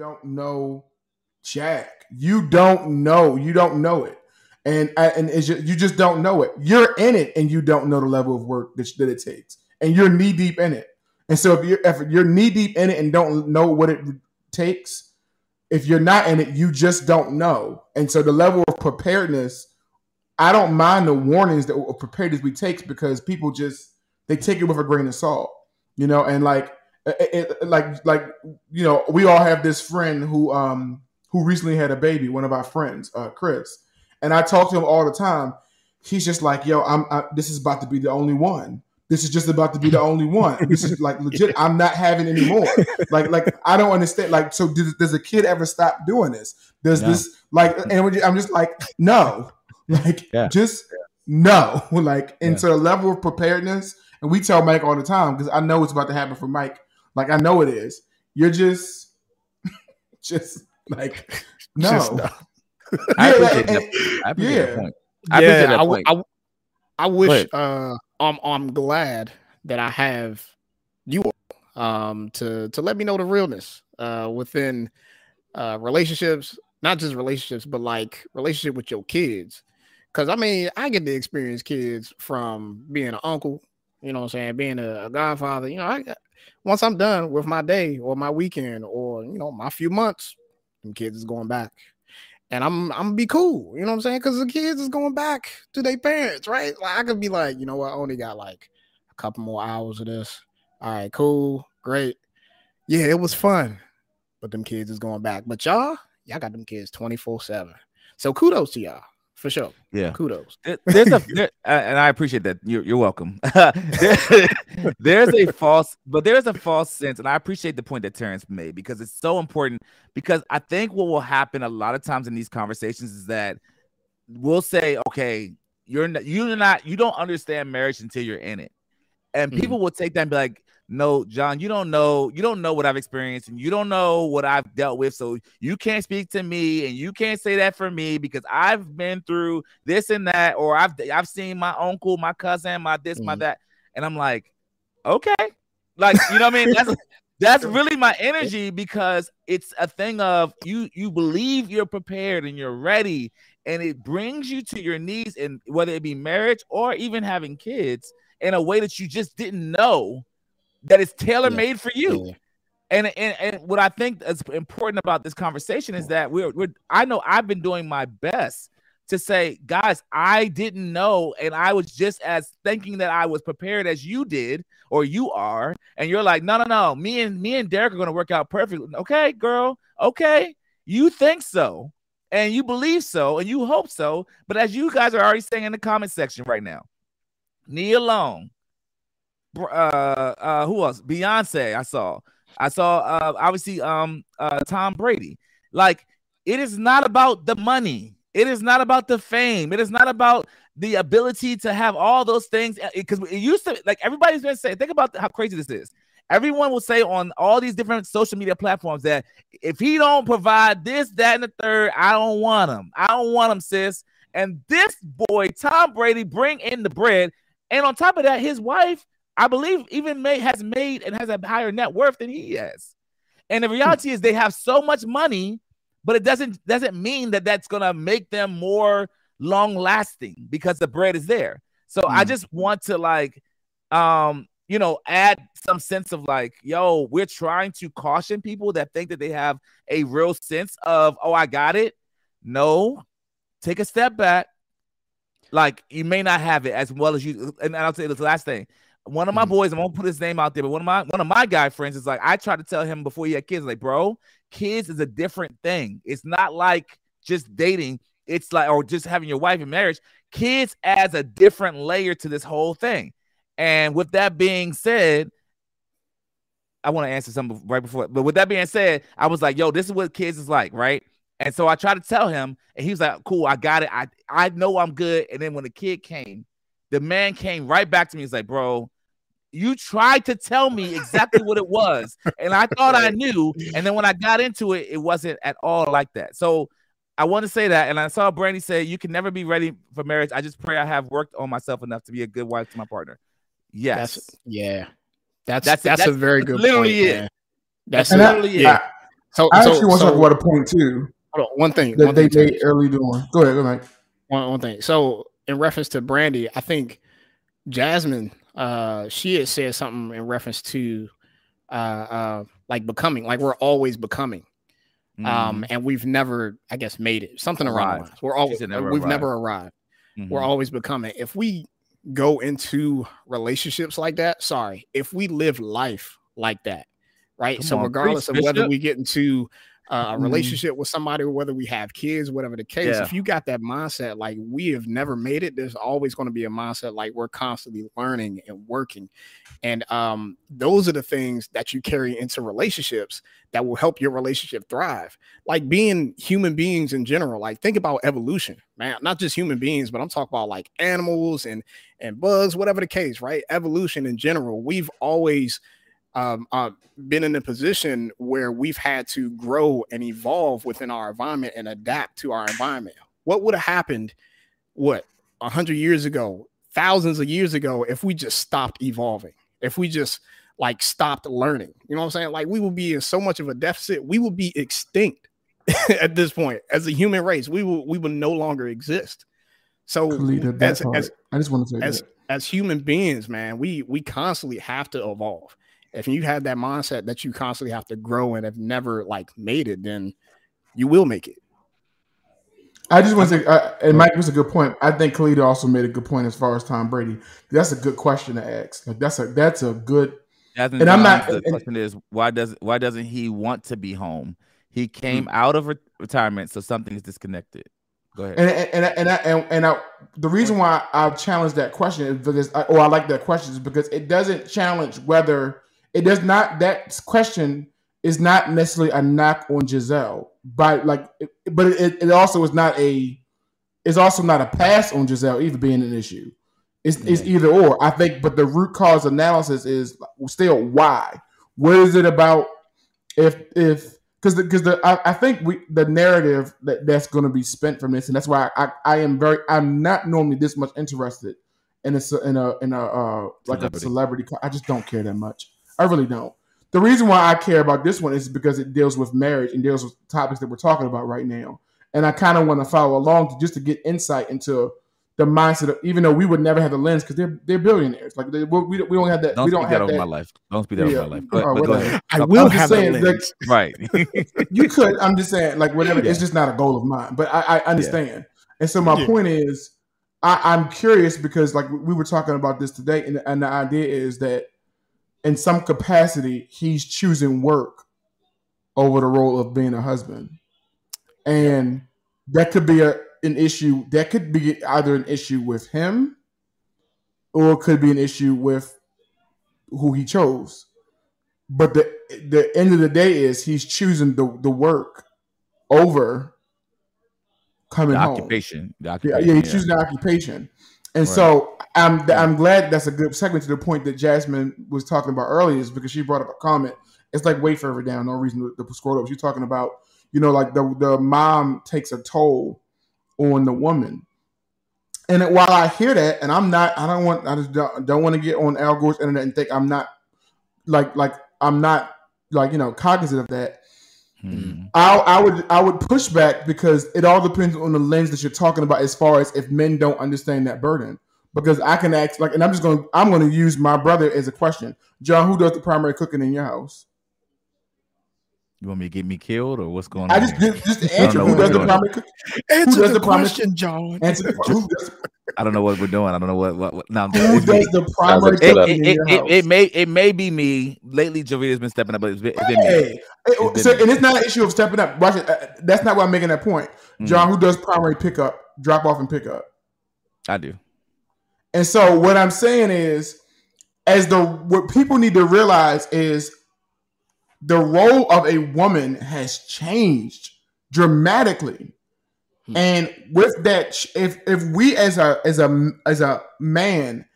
don't know Jack. You don't know. You don't know it, and and it's just, you just don't know it. You're in it, and you don't know the level of work that, that it takes, and you're knee deep in it. And so if you're if you're knee deep in it and don't know what it takes, if you're not in it, you just don't know. And so the level of preparedness, I don't mind the warnings that preparedness we take because people just they take it with a grain of salt, you know, and like it, it, like like you know we all have this friend who um who recently had a baby one of our friends uh chris. And i talk to him all the time. He's just like yo i'm I, this is about to be the only one. This is just about to be the only one. This is like legit i'm not having any more. Like like i don't understand like so does, does a kid ever stop doing this? Does no. this like and i'm just like no. Like yeah. just no. Like and yeah. so the level of preparedness. And we tell mike all the time because i know it's about to happen for mike like I know it is. You're just, just like no. Just no. I appreciate that. I appreciate yeah. that point. I yeah, that point. I, I, I wish. Uh, I'm I'm glad that I have you um to to let me know the realness uh within uh relationships, not just relationships, but like relationship with your kids. Cause I mean, I get to experience kids from being an uncle, you know what I'm saying, being a, a godfather. You know, I once I'm done with my day or my weekend or you know my few months, them kids is going back. And I'm I'm be cool, you know what I'm saying? Because the kids is going back to their parents, right? Like I could be like, you know what, I only got like a couple more hours of this. All right, cool, great. Yeah, it was fun, but them kids is going back. But y'all, y'all got them kids 24-7. So kudos to y'all for sure. Yeah, kudos. There's a there, and I appreciate that. You're, you're welcome. there, there's a false, but there's a false sense, and I appreciate the point that Terrence made because it's so important. Because I think what will happen a lot of times in these conversations is that we'll say, "Okay, you're not, you're not, you don't understand marriage until you're in it," and mm-hmm. people will take that and be like, no, John, you don't know, you don't know what I've experienced and you don't know what I've dealt with. So you can't speak to me and you can't say that for me because I've been through this and that, or I've I've seen my uncle, my cousin, my this, mm. my that. And I'm like, okay. Like, you know what I mean? That's that's really my energy because it's a thing of you you believe you're prepared and you're ready and it brings you to your knees and whether it be marriage or even having kids in a way that you just didn't know that is tailor made yeah. for you. Yeah. And, and and what I think is important about this conversation is that we're, we're I know I've been doing my best to say, guys, I didn't know, and I was just as thinking that I was prepared as you did or you are, and you're like, no, no, no, me and me and Derek are gonna work out perfectly. Okay, girl, okay, you think so, and you believe so, and you hope so, but as you guys are already saying in the comment section right now, Nia Long, uh, uh, who else? Beyonce. I saw. I saw. Uh, obviously, um, uh, Tom Brady. Like, it is not about the money. It is not about the fame. It is not about the ability to have all those things. Because it used to, like, everybody's been saying. Think about how crazy this is. Everyone will say on all these different social media platforms that if he don't provide this, that, and the third, I don't want him. I don't want him, sis. And this boy, Tom Brady, bring in the bread. And on top of that, his wife I believe even May has made and has a higher net worth than he has. And the reality is they have so much money, but it doesn't doesn't mean that that's gonna make them more long lasting because the bread is there. So mm. I just want to like, um, you know, add some sense of like, yo, we're trying to caution people that think that they have a real sense of, oh, I got it. No, take a step back. Like you may not have it as well as you. And I'll say this last thing one of my mm-hmm. boys, I won't put his name out there, but one of my one of my guy friends is like, I tried to tell him before he had kids, like, bro, kids is a different thing. It's not like just dating. It's like or just having your wife in marriage. Kids adds a different layer to this whole thing. And with that being said, I want to answer something right before, but with that being said, I was like, yo, this is what kids is like, right? And so I tried to tell him, and he was like, cool, I got it. I I know I'm good. And then when the kid came, the man came right back to me. He's like, bro, you tried to tell me exactly what it was, and I thought I knew. And then when I got into it, it wasn't at all like that. So I want to say that. And I saw Brandy say, You can never be ready for marriage. I just pray I have worked on myself enough to be a good wife to my partner. Yes. That's, yeah. That's that's, that's, that's a very good literally point, it. Man. That's literally I, So I actually so, want to so, talk about a point too. On, one thing that one they thing made early doing. Go ahead, go ahead. One one thing. So in reference to Brandy, I think Jasmine, uh, she had said something in reference to uh, uh, like becoming, like we're always becoming. Um, mm-hmm. and we've never, I guess, made it. Something around lines. We're always never we've arrived. never arrived. Mm-hmm. We're always becoming. If we go into relationships like that, sorry, if we live life like that, right? Come so on, regardless of whether we get into uh, a mm-hmm. relationship with somebody whether we have kids, whatever the case, yeah. if you got that mindset, like we have never made it, there's always going to be a mindset like we're constantly learning and working. And um, those are the things that you carry into relationships that will help your relationship thrive. Like being human beings in general, like think about evolution, man, not just human beings, but I'm talking about like animals and and bugs, whatever the case, right? Evolution in general, we've always um, uh, been in a position where we've had to grow and evolve within our environment and adapt to our environment. What would have happened, what, a hundred years ago, thousands of years ago, if we just stopped evolving, if we just like stopped learning? You know what I'm saying? Like we would be in so much of a deficit, we would be extinct at this point as a human race. We will we will no longer exist. So as, as, I just want to say as, that. as human beings, man, we we constantly have to evolve if you have that mindset that you constantly have to grow and have never like made it, then you will make it. I just want to say, uh, and Mike was a good point. I think Khalida also made a good point as far as Tom Brady. That's a good question to ask. Like that's a that's a good. and I'm not. The and, question is why does why doesn't he want to be home? He came mm-hmm. out of re- retirement, so something is disconnected. Go ahead. And and and and, I, and, and I, the reason why I challenge that question is because, I, or I like that question is because it doesn't challenge whether it does not that question is not necessarily a knock on Gisele, but like, but it, it also is not a, it's also not a pass on Gisele either being an issue. It's, yeah. it's either or. I think, but the root cause analysis is still why. What is it about? If if because because the, the I, I, think we the narrative that that's going to be spent from this, and that's why I, I, I am very I'm not normally this much interested in a in a in a uh, like celebrity. a celebrity. I just don't care that much. I really don't. The reason why I care about this one is because it deals with marriage and deals with topics that we're talking about right now. And I kind of want to follow along to, just to get insight into the mindset of, even though we would never have the lens because they're they're billionaires. Like they, we, we don't have that. Don't we don't have that over my life. Don't speak that yeah. over my life. But, but go ahead. I will have saying, like, right. you could. I'm just saying, like whatever. Yeah. It's just not a goal of mine. But I, I understand. Yeah. And so my point is, I, am curious because like we were talking about this today, and, and the idea is that in some capacity, he's choosing work over the role of being a husband. And that could be a, an issue. That could be either an issue with him or it could be an issue with who he chose. But the the end of the day is he's choosing the, the work over coming the home. Occupation. The occupation. Yeah, yeah, he's choosing the occupation. And right. so I'm I'm glad that's a good segment to the point that Jasmine was talking about earlier is because she brought up a comment. It's like way further down, no reason to, to scroll up. She's talking about, you know, like the the mom takes a toll on the woman. And while I hear that, and I'm not, I don't want, I just don't, don't want to get on Al Gore's internet and think I'm not, like, like I'm not, like you know, cognizant of that. Hmm. I, I would I would push back because it all depends on the lens that you're talking about as far as if men don't understand that burden. Because I can ask like, and I'm just gonna I'm to use my brother as a question. John, who does the primary cooking in your house? You want me to get me killed or what's going I on? I just just answer who does the primary. Answer who does the, the question, John. Answer the, who does, I don't know what we're doing. I don't know what. what, what no, Who does the primary it, it, it, it, it, may it may be me. Lately, Javier has been stepping up, but it's been, it's been hey. me. It's so, and it's not an issue of stepping up. Watch it. Uh, that's not why I'm making that point. Mm-hmm. John, who does primary pickup, drop off, and pick up? I do. And so what I'm saying is, as the what people need to realize is the role of a woman has changed dramatically Hmm. And with that, if if we as a as a as a man,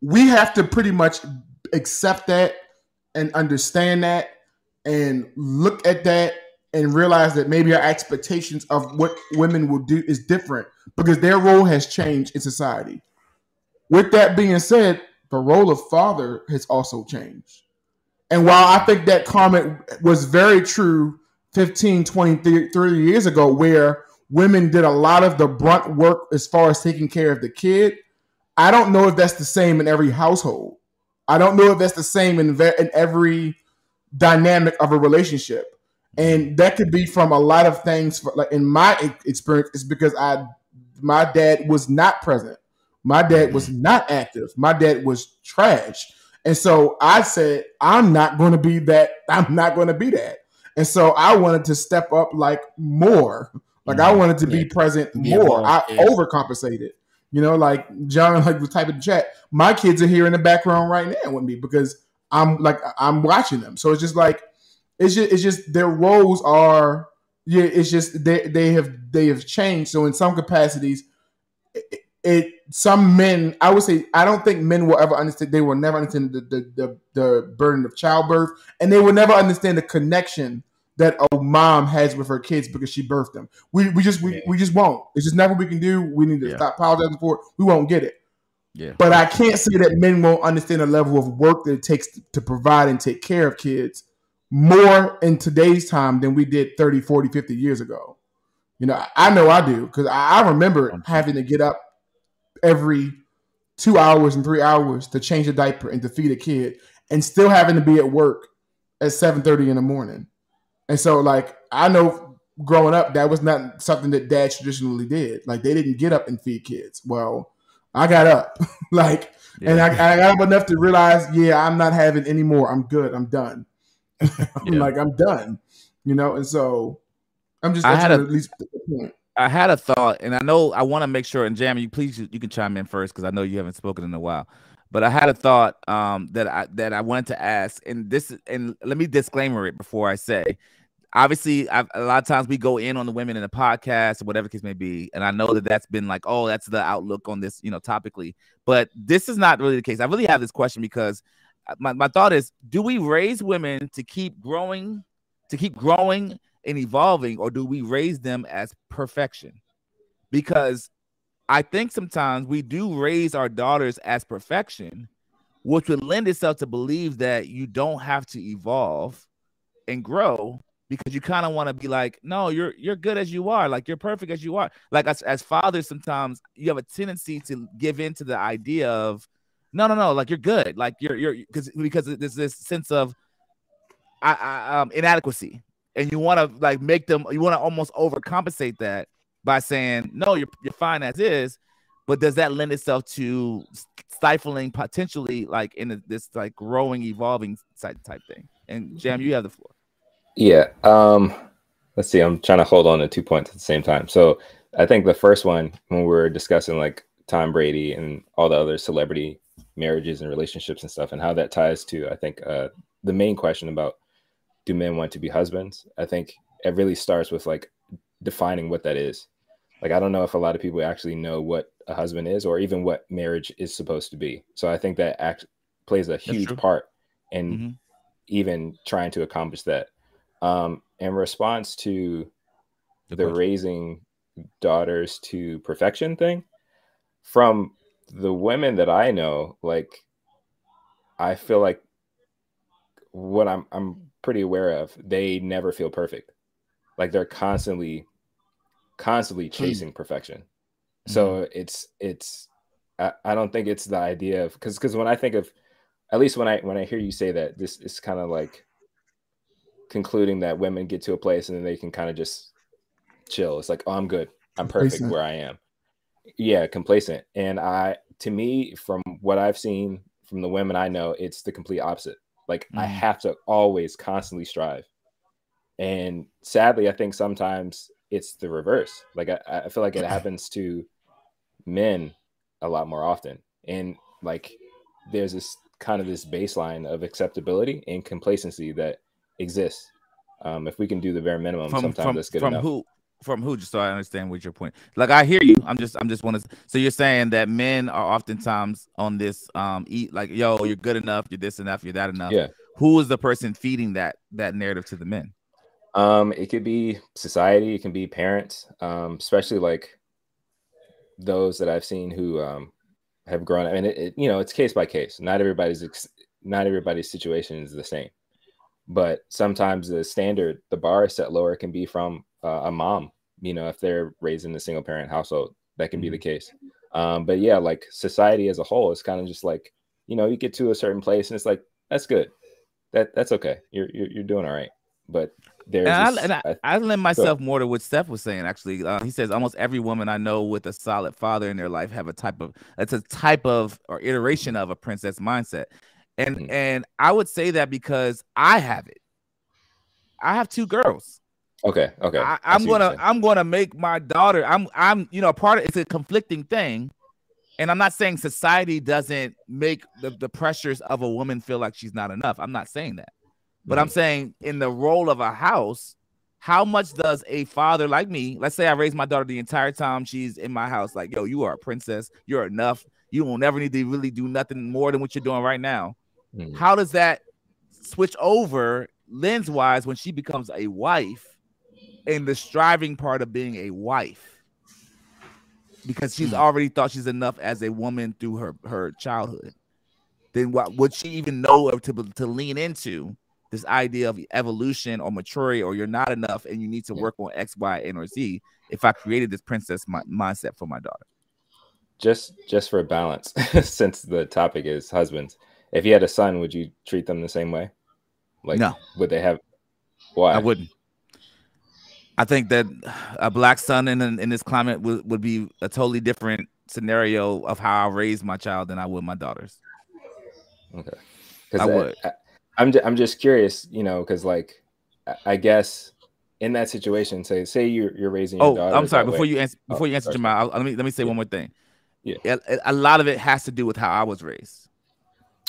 we have to pretty much accept that and understand that and look at that and realize that maybe our expectations of what women will do is different because their role has changed in society. With that being said, the role of father has also changed. And while I think that comment was very true 15, 20, 30 years ago where women did a lot of the brunt work as far as taking care of the kid. I don't know if that's the same in every household. I don't know if that's the same in, in every dynamic of a relationship. And that could be from a lot of things. For, like in my experience, it's because I, my dad was not present. My dad was not active. My dad was trash. And so I said, I'm not going to be that. I'm not going to be that. And so I wanted to step up like more. Like I wanted to be present more. I overcompensated. You know, like John like was typing the chat. My kids are here in the background right now with me because I'm like I'm watching them. So it's just like it's just it's just their roles are yeah. It's just they they have they have changed. So in some capacities, it, some men I would say I don't think men will ever understand. They will never understand the the the, the burden of childbirth, and they will never understand the connection that a mom has with her kids because she birthed them. We we just we, yeah. we just won't. It's just never we can do. We need to yeah. stop apologizing for it. We won't get it. Yeah. But I can't say that men won't understand the level of work that it takes to, to provide and take care of kids more in today's time than we did 30, 40, 50 years ago. You know, I know I do because I, I remember having to get up every two hours and three hours to change a diaper and to feed a kid and still having to be at work at 7.30 in the morning and so, like, I know growing up, that was not something that dads traditionally did. Like, they didn't get up and feed kids. Well, I got up, like, yeah. and I, I, got up enough to realize, yeah, I'm not having any more. I'm good. I'm done. I'm yeah. like, I'm done, you know. And so, I'm just. I had a, at least I had a thought, and I know I want to make sure. And Jam, you please, you can chime in first because I know you haven't spoken in a while. But I had a thought um, that I that I wanted to ask, and this, and let me disclaimer it before I say obviously I've, a lot of times we go in on the women in the podcast or whatever case may be and i know that that's been like oh that's the outlook on this you know topically but this is not really the case i really have this question because uh, my, my thought is do we raise women to keep growing to keep growing and evolving or do we raise them as perfection? Because i think sometimes we do raise our daughters as perfection which would lend itself to believe that you don't have to evolve and grow because you kind of want to be like, no, you're you're good as you are, like you're perfect as you are. Like as, as fathers, sometimes you have a tendency to give in to the idea of, no, no, no, like you're good, like you're you're because because there's this sense of, I, I um inadequacy, and you want to like make them, you want to almost overcompensate that by saying, no, you're you're fine as is, but does that lend itself to stifling potentially like in this like growing, evolving type type thing? And Jam, you have the floor. Yeah. Um, let's see. I'm trying to hold on to two points at the same time. So I think the first one, when we were discussing like Tom Brady and all the other celebrity marriages and relationships and stuff, and how that ties to, I think, uh, the main question about do men want to be husbands? I think it really starts with like defining what that is. Like, I don't know if a lot of people actually know what a husband is or even what marriage is supposed to be. So I think that act plays a huge part in mm-hmm. even trying to accomplish that. Um, in response to the, the raising daughters to perfection thing, from the women that I know, like I feel like what I'm I'm pretty aware of, they never feel perfect. Like they're constantly constantly chasing perfection. Mm-hmm. So it's it's I, I don't think it's the idea of because because when I think of at least when I when I hear you say that this is kind of like concluding that women get to a place and then they can kind of just chill. It's like, oh, I'm good. I'm perfect complacent. where I am. Yeah, complacent. And I, to me, from what I've seen from the women I know, it's the complete opposite. Like mm. I have to always constantly strive. And sadly, I think sometimes it's the reverse. Like I, I feel like it happens to men a lot more often. And like there's this kind of this baseline of acceptability and complacency that exists. Um, if we can do the bare minimum, from, sometimes from, that's good from enough. Who, from who? Just so I understand what your point. Like I hear you. I'm just I'm just want to. So you're saying that men are oftentimes on this um eat like yo you're good enough you're this enough you're that enough. Yeah. Who is the person feeding that that narrative to the men? Um, it could be society. It can be parents. Um, especially like those that I've seen who um have grown up, and it, it you know it's case by case. Not everybody's ex- not everybody's situation is the same. but sometimes the standard, the bar is set lower, can be from uh, a mom. You know, if they're raised in a single parent household, that can mm-hmm. be the mm-hmm. case. Um, but yeah, like society as a whole is kind of just like, you know, you get to a certain place and it's like, that's good. That that's okay. You're you're, you're doing all right. But there's and, I, and I, I, lend myself more to what Steph was saying. Actually, uh, he says almost every woman I know with a solid father in their life have a type of that's a type of or iteration of a princess mindset, and mm-hmm. and I would say that because I have it. I have two girls. Okay. Okay. I, am gonna I'm gonna make my daughter. I'm I'm you know part of it's a conflicting thing, and I'm not saying society doesn't make the, the pressures of a woman feel like she's not enough. I'm not saying that, but mm-hmm. I'm saying in the role of a house, how much does a father like me? Let's say I raise my daughter the entire time she's in my house. Like, yo, you are a princess. You're enough. You will never need to really do nothing more than what you're doing right now. Mm-hmm. How does that switch over lens wise when she becomes a wife? In the striving part of being a wife. Because she's hmm. already thought she's enough as a woman through her her childhood. Then what would she even know to, to lean into this idea of evolution or maturity or you're not enough and you need to work on x y and or z if i created this princess mindset for my daughter. Just just for balance since the topic is husbands if you had a son would you treat them the same way? Like no. would they have why? I wouldn't I think that a black son in in this climate would, would be a totally different scenario of how I raise my child than I would my daughters. Okay, I would. I, I'm I'm just curious, you know, because like I guess in that situation, say say you're you're raising your oh. I'm sorry. Before way. you answer, oh, before oh, you answer Jamal, let me let me say yeah. one more thing. Yeah, a, a lot of it has to do with how I was raised.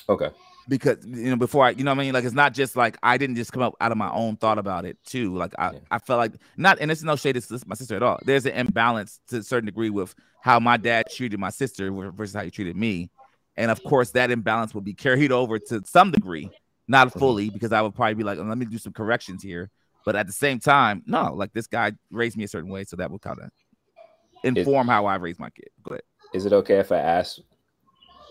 Okay because you know before I you know what I mean? Like it's not just like I didn't just come up out of my own thought about it too. Like I, yeah. I felt like not and it's no shade to my sister at all. There's an imbalance to a certain degree with how my dad treated my sister versus how he treated me. And of course that imbalance will be carried over to some degree not mm-hmm. fully because I would probably be like let me do some corrections here. But at the same time no like this guy raised me a certain way so that will kind of inform is, how I raise my kid. Go ahead. Is it okay if I ask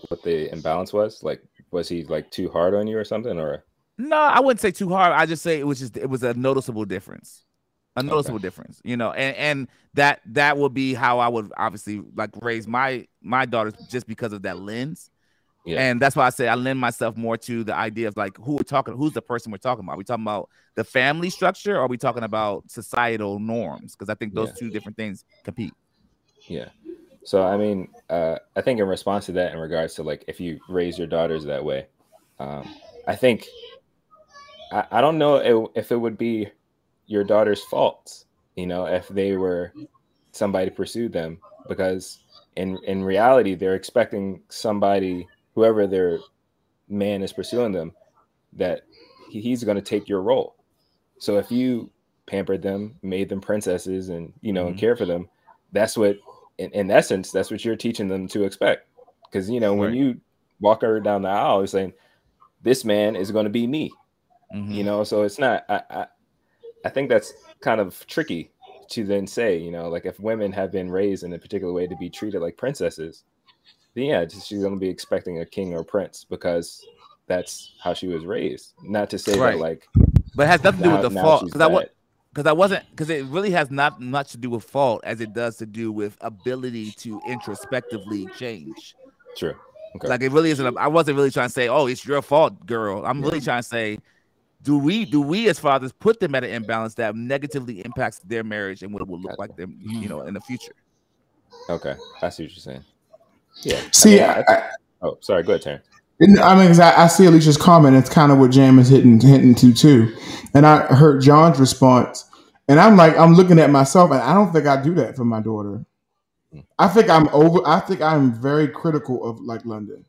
what the imbalance was? Like was he like too hard on you or something or no i wouldn't say too hard i just say it was just it was a noticeable difference a noticeable okay. difference you know and and that that would be how i would obviously like raise my my daughters just because of that lens yeah. And that's why I say I lend myself more to the idea of like who we're talking, who's the person we're talking about. Are we talking about the family structure, or are we talking about societal norms? Because I think those yeah. two different things compete. Yeah. So I mean, uh, I think in response to that, in regards to like if you raise your daughters that way, um, I think I, I don't know if, if it would be your daughter's fault, you know, if they were somebody to pursue them, because in in reality they're expecting somebody, whoever their man is pursuing them, that he's going to take your role. So if you pampered them, made them princesses, and you know, mm-hmm. and care for them, that's what in, in essence, that's what you're teaching them to expect. Because you know, when you walk her down the aisle, you're saying, "This man is going to be me." Mm-hmm. You know, so it's not. I, I I think that's kind of tricky to then say. You know, like if women have been raised in a particular way to be treated like princesses, then yeah, she's going to be expecting a king or prince because that's how she was raised. Not to say right. that like, but it has nothing to do with the fault. Because I what because I wasn't because it really has not much to do with fault as it does to do with ability to introspectively change. True. Okay. Like it really isn't. I wasn't really trying to say, "Oh, it's your fault, girl." I'm really trying to say, do we do we as fathers put them at an imbalance that negatively impacts their marriage and what it will look like them, you know, in the future? Okay, I see what you're saying. Yeah. See, I mean, I, I, oh, sorry. Go ahead, Terrence. I mean, I, I, see Alicia's comment. It's kind of what Jam is hitting hitting to too. And I heard John's response, and I'm like, I'm looking at myself, and I don't think I do that for my daughter. I think I'm over. I think I'm very critical of like London,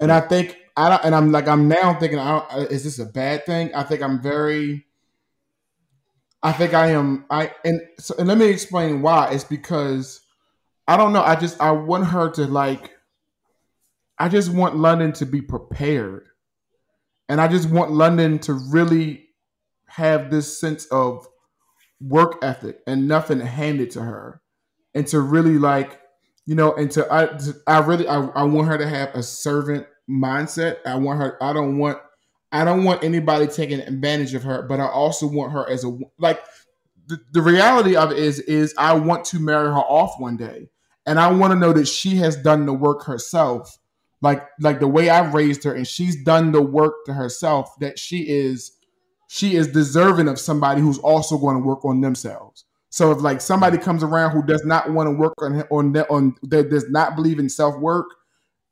and I think I don't. And I'm like, I'm now thinking, don't, uh, is this a bad thing? I think I'm very. I think I am. I and so and let me explain why. It's because I don't know. I just I want her to like I just want London to be prepared. And I just want London to really have this sense of work ethic and nothing handed to her. And to really like, you know, and to I I really I, I want her to have a servant mindset. I want her I don't want I don't want anybody taking advantage of her, but I also want her as a like the, the reality of it is is I want to marry her off one day. And I want to know that she has done the work herself. Like like the way I've raised her and she's done the work to herself that she is she is deserving of somebody who's also going to work on themselves. So if like somebody comes around who does not want to work on on on that does not believe in self work,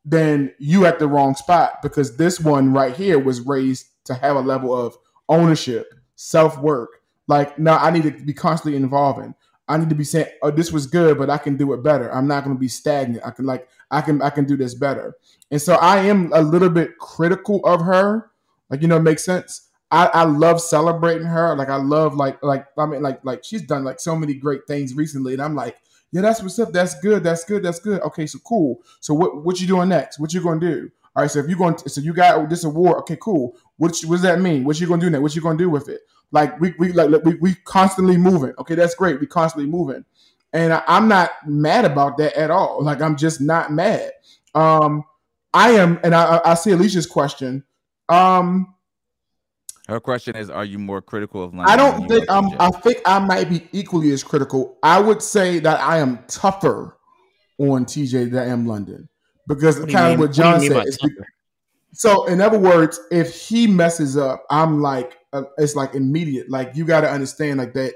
then you at the wrong spot because this one right here was raised to have a level of ownership, self work, like, no, I need to be constantly involving. I need to be saying, "Oh, this was good, but I can do it better." I'm not going to be stagnant. I can like, I can, I can do this better. And so I am a little bit critical of her. Like, you know, it makes sense. I, I love celebrating her. Like, I love like, like, I mean, like, like she's done like so many great things recently, and I'm like, yeah, that's what's up. That's good. That's good. That's good. Okay, so cool. So what, what you doing next? What you to do? All right. So if you're going, to, so you got this award. Okay, cool. What, what does that mean? What you to do next? What you to do with it? Like we we like we we constantly moving. Okay, that's great. We constantly moving, and I, am not mad about that at all. Like I'm just not mad. Um, I am, and I I see Alicia's question. Um, her question is: Are you more critical of? London I don't think I'm. I think I might be equally as critical. I would say that I am tougher on TJ than I am London because kind mean? of what John what said. so, in other words, if he messes up, I'm like, uh, it's like immediate. Like you got to understand like that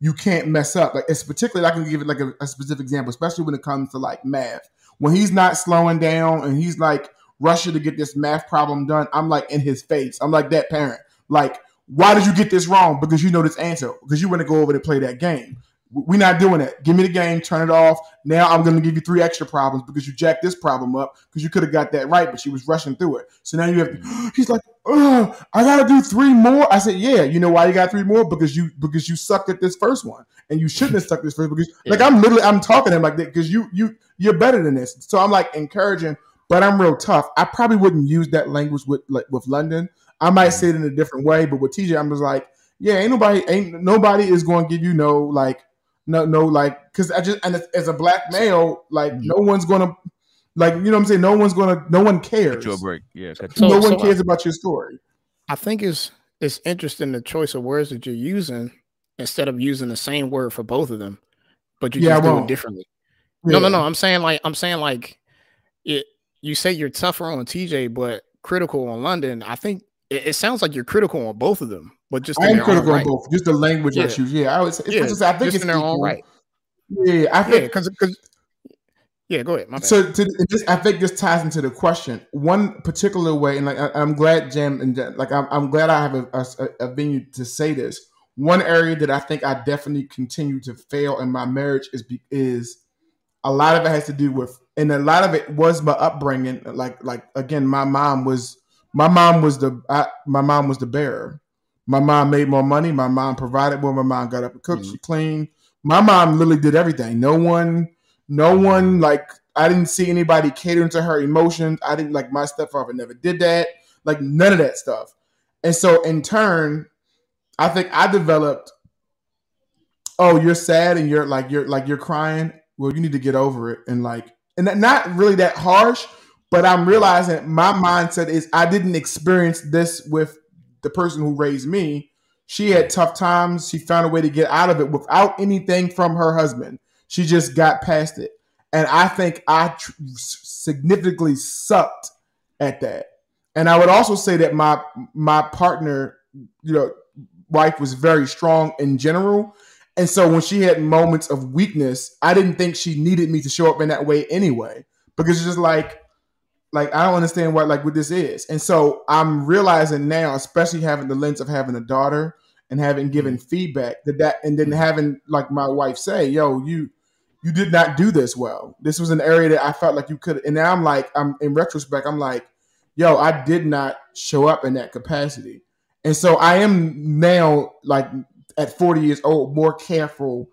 you can't mess up. Like it's particularly I can give it like a, a, specific example, especially when it comes to like math. When he's not slowing down and he's like rushing to get this math problem done, I'm like in his face. I'm like that parent. Like, why did you get this wrong? Because you know this answer. Because you want to go over to play that game. We're not doing that. Give me the game, turn it off. Now I'm going to give you three extra problems because you jacked this problem up because you could have got that right, but she was rushing through it. So now you have. To, he's like, oh, I got to do three more. I said, yeah. You know why you got three more? Because you because you sucked at this first one, and you shouldn't have sucked this first. Because yeah. like I'm literally I'm talking to him like that because you you you're better than this. So I'm like encouraging, but I'm real tough. I probably wouldn't use that language with like with London. I might mm. say it in a different way, but with TJ, I'm just like, yeah, ain't nobody ain't nobody is going to give you no like no no like because I just and as a black male like no one's gonna like you know what I'm saying no one's gonna no one cares. Cut you a break, yeah. So, no one so cares I, about your story. I think it's it's interesting the choice of words that you're using instead of using the same word for both of them, but you yeah, just do it differently. Yeah. No, no, no. I'm saying like I'm saying like it. You say you're tougher on TJ, but critical on London. I think it, it sounds like you're critical on both of them. But just I am critical right. both. Just the language yeah. issues. Yeah, I was. Yeah. Just, I think just it's in their own right. Yeah, I think because yeah, yeah, go ahead. So to, this, I think this ties into the question. One particular way, and like I, am glad Jam and like I'm, I'm glad I have a, a, a, venue to say this. One area that I think I definitely continue to fail in my marriage is is a lot of it has to do with, and a lot of it was my upbringing. Like like again, my mom was my mom was the I, my mom was the bearer. My mom made more money. My mom provided more. My mom got up and cooked. Mm-hmm. She cleaned. My mom literally did everything. No one, no one like I didn't see anybody catering to her emotions. I didn't like my stepfather never did that. Like none of that stuff. And so in turn, I think I developed. Oh, you're sad and you're like you're like you're crying. Well, you need to get over it and like and not really that harsh, but I'm realizing my mindset is I didn't experience this with the person who raised me, she had tough times. She found a way to get out of it without anything from her husband. She just got past it. And I think I tr- significantly sucked at that. And I would also say that my my partner, you know, wife was very strong in general. And so when she had moments of weakness, I didn't think she needed me to show up in that way anyway. Because it's just like like I don't understand what like what this is. And so I'm realizing now, especially having the lens of having a daughter and having given mm-hmm. feedback that that and then having like my wife say, "Yo, you you did not do this well. This was an area that I felt like you could." And now I'm like, I'm in retrospect, I'm like, "Yo, I did not show up in that capacity." And so I am now like at 40 years old more careful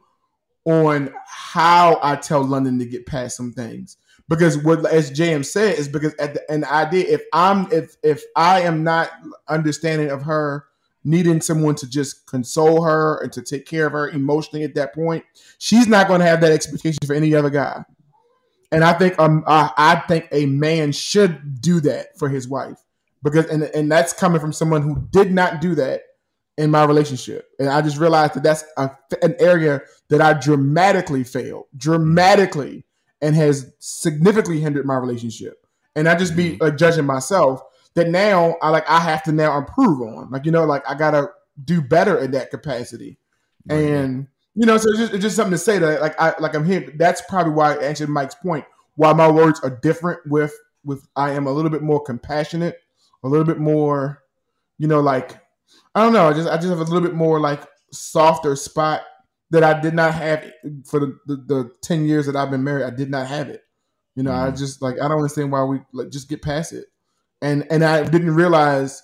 on how I tell London to get past some things because what as JM said is because at the and the idea if I'm if if I am not understanding of her needing someone to just console her and to take care of her emotionally at that point, she's not going to have that expectation for any other guy. And I think um I, I think a man should do that for his wife because and and that's coming from someone who did not do that in my relationship, and I just realized that that's a, an area that I dramatically failed, dramatically, and has significantly hindered my relationship. And I just be mm-hmm. like judging myself that now I like I have to now improve on, like you know, like I gotta do better in that capacity, right. and you know, so it's just, it's just something to say that like I like I'm here. That's probably why I answered Mike's point. Why my words are different with with I am a little bit more compassionate, a little bit more, you know, like I don't know. I just I just have a little bit more like softer spot that I did not have for the, the, the ten years that I've been married. I did not have it. You know, mm. I just like I don't understand why we like just get past it. And and I didn't realize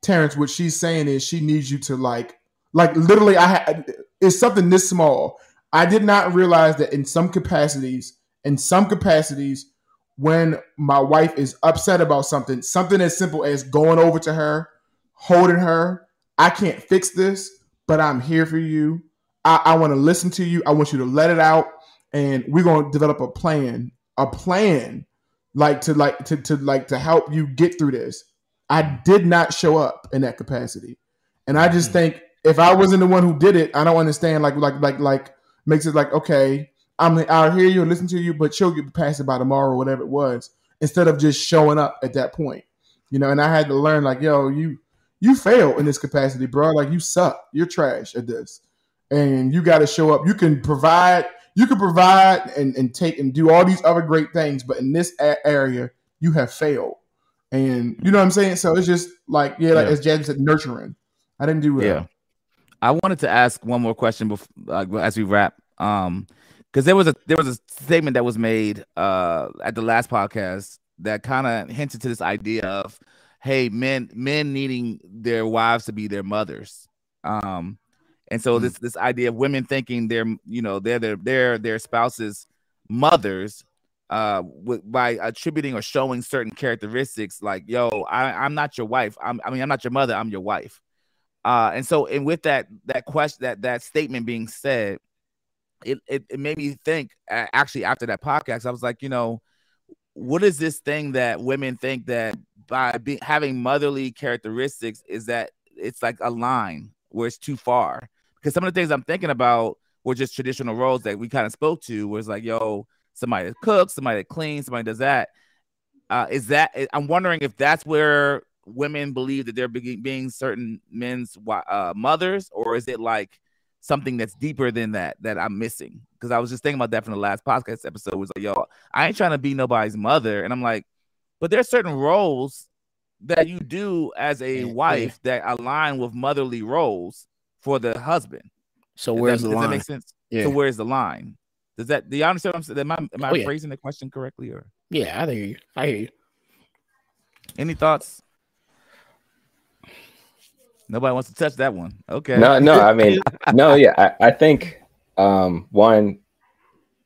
Terrence what she's saying is she needs you to like like literally I had it's something this small. I did not realize that in some capacities, in some capacities, when my wife is upset about something, something as simple as going over to her, holding her, I can't fix this, but I'm here for you. I, I want to listen to you. I want you to let it out, and we're going to develop a plan, a plan, like to like to to like to help you get through this. I did not show up in that capacity, and I just mm. think if I wasn't the one who did it, I don't understand. Like like like like makes it like okay, I'm I'll hear you and listen to you, but she'll get past it by tomorrow or whatever it was. Instead of just showing up at that point, you know. And I had to learn like, yo, you you fail in this capacity, bro. Like you suck. You're trash at this, and you got to show up. You can provide, you can provide and and take and do all these other great things, but in this a- area, you have failed. And you know what I'm saying? So it's just like yeah, like yeah. as Jasmine said, nurturing. I didn't do well. Yeah. I wanted to ask one more question before, uh, as we wrap. Um, because there was a there was a statement that was made uh at the last podcast that kind of hinted to this idea of hey men men needing their wives to be their mothers um and so mm-hmm. this this idea of women thinking they're you know they're their they're their spouses mothers uh with, by attributing or showing certain characteristics like yo I, i'm not your wife I'm, i mean i'm not your mother i'm your wife uh, and so, and with that that question that that statement being said, it, it, it made me think. Actually, after that podcast, I was like, you know, what is this thing that women think that by being having motherly characteristics is that it's like a line where it's too far? Because some of the things I'm thinking about were just traditional roles that we kind of spoke to, was like, yo, somebody that cooks, somebody that cleans, somebody does that. Uh, is that I'm wondering if that's where women believe that they're being certain men's uh, mothers, or is it like something that's deeper than that that I'm missing? Because I was just thinking about that from the last podcast episode. Was like, yo, I ain't trying to be nobody's mother, and I'm like, but there's certain roles that you do as a wife that align with motherly roles for the husband. So where's that, the does line? that make sense? Yeah. So where's the line? Does that do you understand what I'm saying? Am I, am I oh, yeah. phrasing the question correctly or? Yeah, I hear you. I hear you. Any thoughts? Nobody wants to touch that one. Okay. No, no, I mean, no, yeah. I, I think um one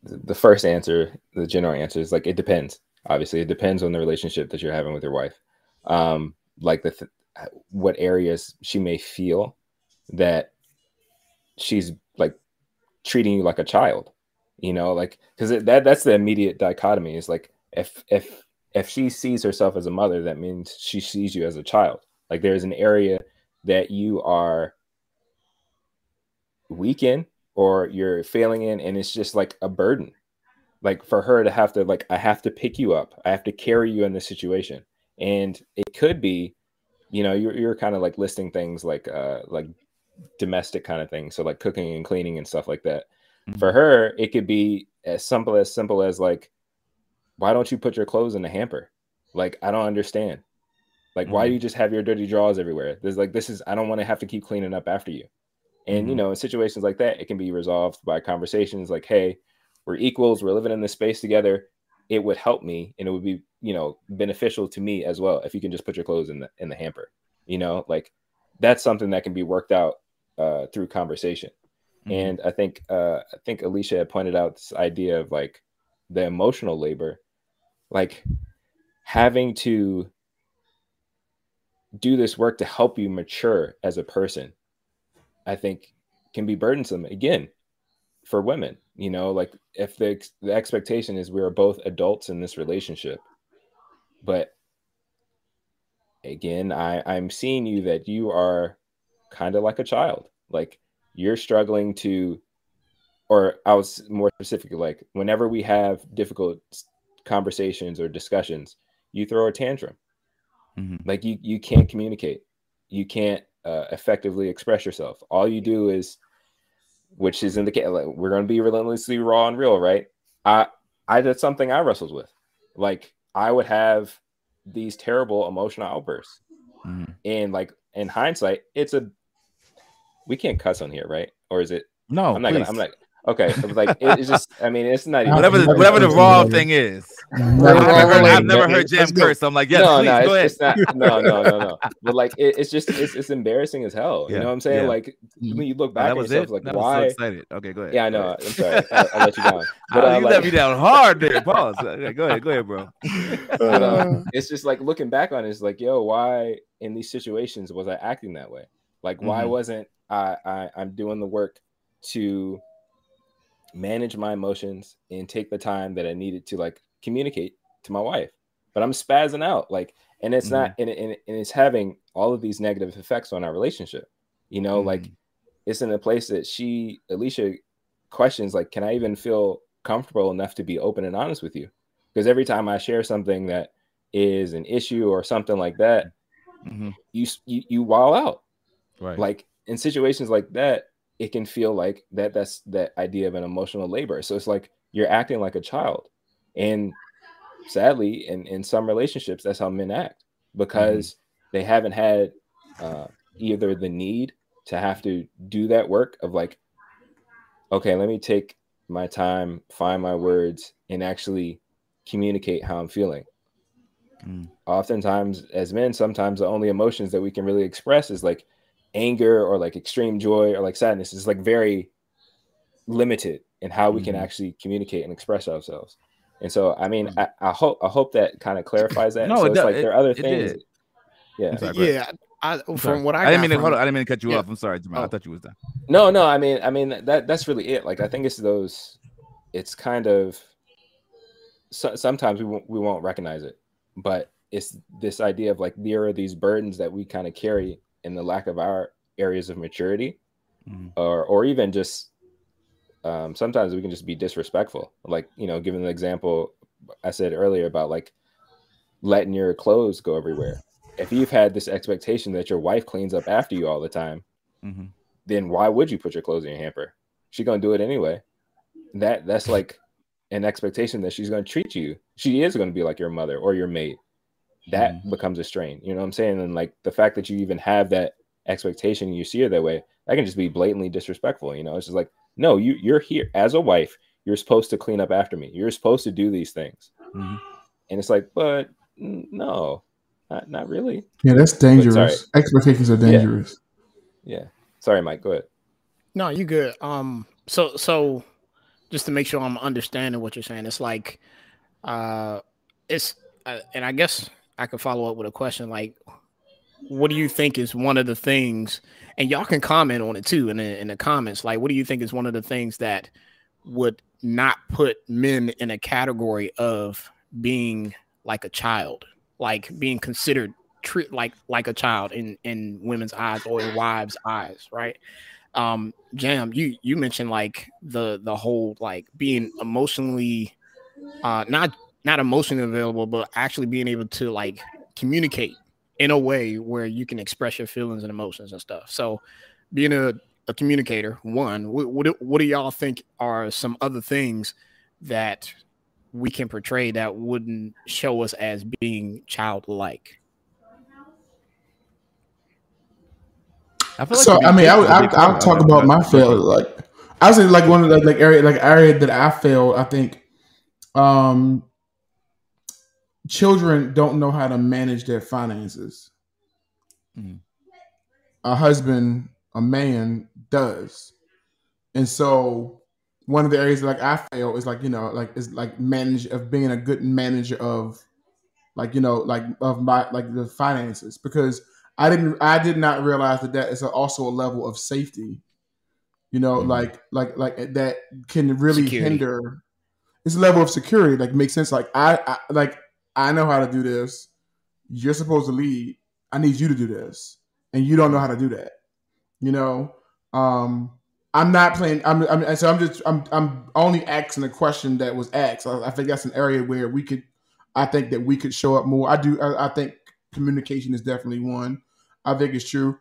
the first answer, the general answer is like it depends. Obviously, it depends on the relationship that you're having with your wife. Um, like the th- what areas she may feel that she's like treating you like a child, you know, like because that that's the immediate dichotomy. Is like if if if she sees herself as a mother, that means she sees you as a child. Like there's an area that you are weak in or you're failing in and it's just like a burden like for her to have to like i have to pick you up i have to carry you in this situation and it could be you know you're, you're kind of like listing things like uh like domestic kind of thing. so like cooking and cleaning and stuff like that mm-hmm. for her it could be as simple as simple as like why don't you put your clothes in the hamper like i don't understand like, mm-hmm. why do you just have your dirty drawers everywhere? There's like, this is, I don't want to have to keep cleaning up after you. And, mm-hmm. you know, in situations like that, it can be resolved by conversations like, hey, we're equals, we're living in this space together. It would help me and it would be, you know, beneficial to me as well if you can just put your clothes in the in the hamper. You know, like that's something that can be worked out uh, through conversation. Mm-hmm. And I think uh, I think Alicia had pointed out this idea of like the emotional labor, like having to do this work to help you mature as a person, I think can be burdensome again for women. You know, like if the, the expectation is we are both adults in this relationship, but again, I, I'm seeing you that you are kind of like a child. Like you're struggling to, or I was more specifically like, whenever we have difficult conversations or discussions, you throw a tantrum. Mm-hmm. Like you, you can't communicate. You can't uh, effectively express yourself. All you do is, which is in the case, like, we're going to be relentlessly raw and real, right? I, I did something I wrestled with. Like I would have these terrible emotional outbursts. Mm-hmm. And like in hindsight, it's a we can't cuss on here, right? Or is it? No, I'm not. Gonna, I'm not. Okay, like it's just. I mean, it's not even whatever. The, whatever the wrong thing is. I've never, I've never heard Jam curse. I'm like, yeah, no, please, no, go it's, ahead. It's not, no, no, no, no. But like, it, it's just it's, it's embarrassing as hell. Yeah, you know what I'm saying? Yeah. Like when you look back oh, at yourself, it? like that why? So excited. Okay, go ahead. Yeah, I know. I'm sorry. I, I let you down. But, uh, you like, let me down hard there. Pause. Okay, go ahead. Go ahead, bro. But, um, it's just like looking back on it, it's like, yo, why in these situations was I acting that way? Like, why mm-hmm. wasn't I, I I'm doing the work to manage my emotions and take the time that I needed to like communicate to my wife. But I'm spazzing out, like, and it's mm-hmm. not, and, and, and it's having all of these negative effects on our relationship. You know, mm-hmm. like it's in a place that she, Alicia, questions like, can I even feel comfortable enough to be open and honest with you? Because every time I share something that is an issue or something like that, mm-hmm. you, you you wow out. Right. Like in situations like that, it can feel like that that's that idea of an emotional labor. So it's like you're acting like a child. And sadly, in, in some relationships, that's how men act because mm-hmm. they haven't had uh, either the need to have to do that work of like, okay, let me take my time, find my words, and actually communicate how I'm feeling. Mm. Oftentimes, as men, sometimes the only emotions that we can really express is like anger or like extreme joy or like sadness is like very limited in how we mm-hmm. can actually communicate and express ourselves. And so, I mean, mm-hmm. I, I, hope I hope that kind of clarifies that. No, so it's like there are other things. Yeah, sorry, yeah. I, from what I, I didn't mean to, to hold on, I didn't mean to cut you yeah. off. I'm sorry, Jamal. Oh. I thought you was done. No, no. I mean, I mean that that's really it. Like I think it's those. It's kind of. So, sometimes we won't, we won't recognize it, but it's this idea of like there are these burdens that we kind of carry in the lack of our areas of maturity mm. or or even just um, sometimes we can just be disrespectful. Like you know given the example i said earlier about like letting your clothes go everywhere. If you've had this expectation that your wife cleans up after you all the time mm-hmm. then why would you put your clothes in your hamper? She's gonna do it anyway. That that's like an expectation that she's gonna treat you. She is gonna be like your mother or your mate that mm-hmm. becomes a strain. You know what I'm saying? And like the fact that you even have that expectation, you see her that way, that can just be blatantly disrespectful. You know, it's just like, no, you you're here as a wife. You're supposed to clean up after me. You're supposed to do these things. Mm-hmm. And it's like, but no, not not really. Yeah, that's dangerous. Expectations are dangerous. Yeah. yeah. Sorry, Mike. Go ahead. No, you good. Um. So so, just to make sure I'm understanding what you're saying, it's like, uh, it's uh, and I guess I could follow up with a question like, what do you think is one of the things, and y'all can comment on it too in the, in the comments. Like, what do you think is one of the things that would not put men in a category of being like a child, like being considered like like a child in in women's eyes or in wives' eyes, right? Um, Jam, you you mentioned like the the whole like being emotionally, uh, not not emotionally available, but actually being able to like communicate in a way where you can express your feelings and emotions and stuff. So, being a, a communicator, one, what, what, what do y'all think are some other things that we can portray that wouldn't show us as being childlike? I feel like so I mean, I would, I, I'll talk about my fail. Like I was like one of the like area like area that I failed. I think um children don't know how to manage their finances. Mm. A husband, a man does. And so one of the areas like I fail is like, you know, like is like manage of being a good manager of like, you know, like of my like the finances because I didn't I did not realize that that is also a level of safety. You know, mm-hmm. like like like that can really security. hinder it's a level of security like makes sense like I, I like I know how to do this. You're supposed to lead. I need you to do this, and you don't know how to do that. You know, um, I'm not playing. I'm, I'm so I'm just I'm I'm only asking a question that was asked. I, I, think that's an area where we could. I think that we could show up more. I do. I, I think communication is definitely one. I think it's true.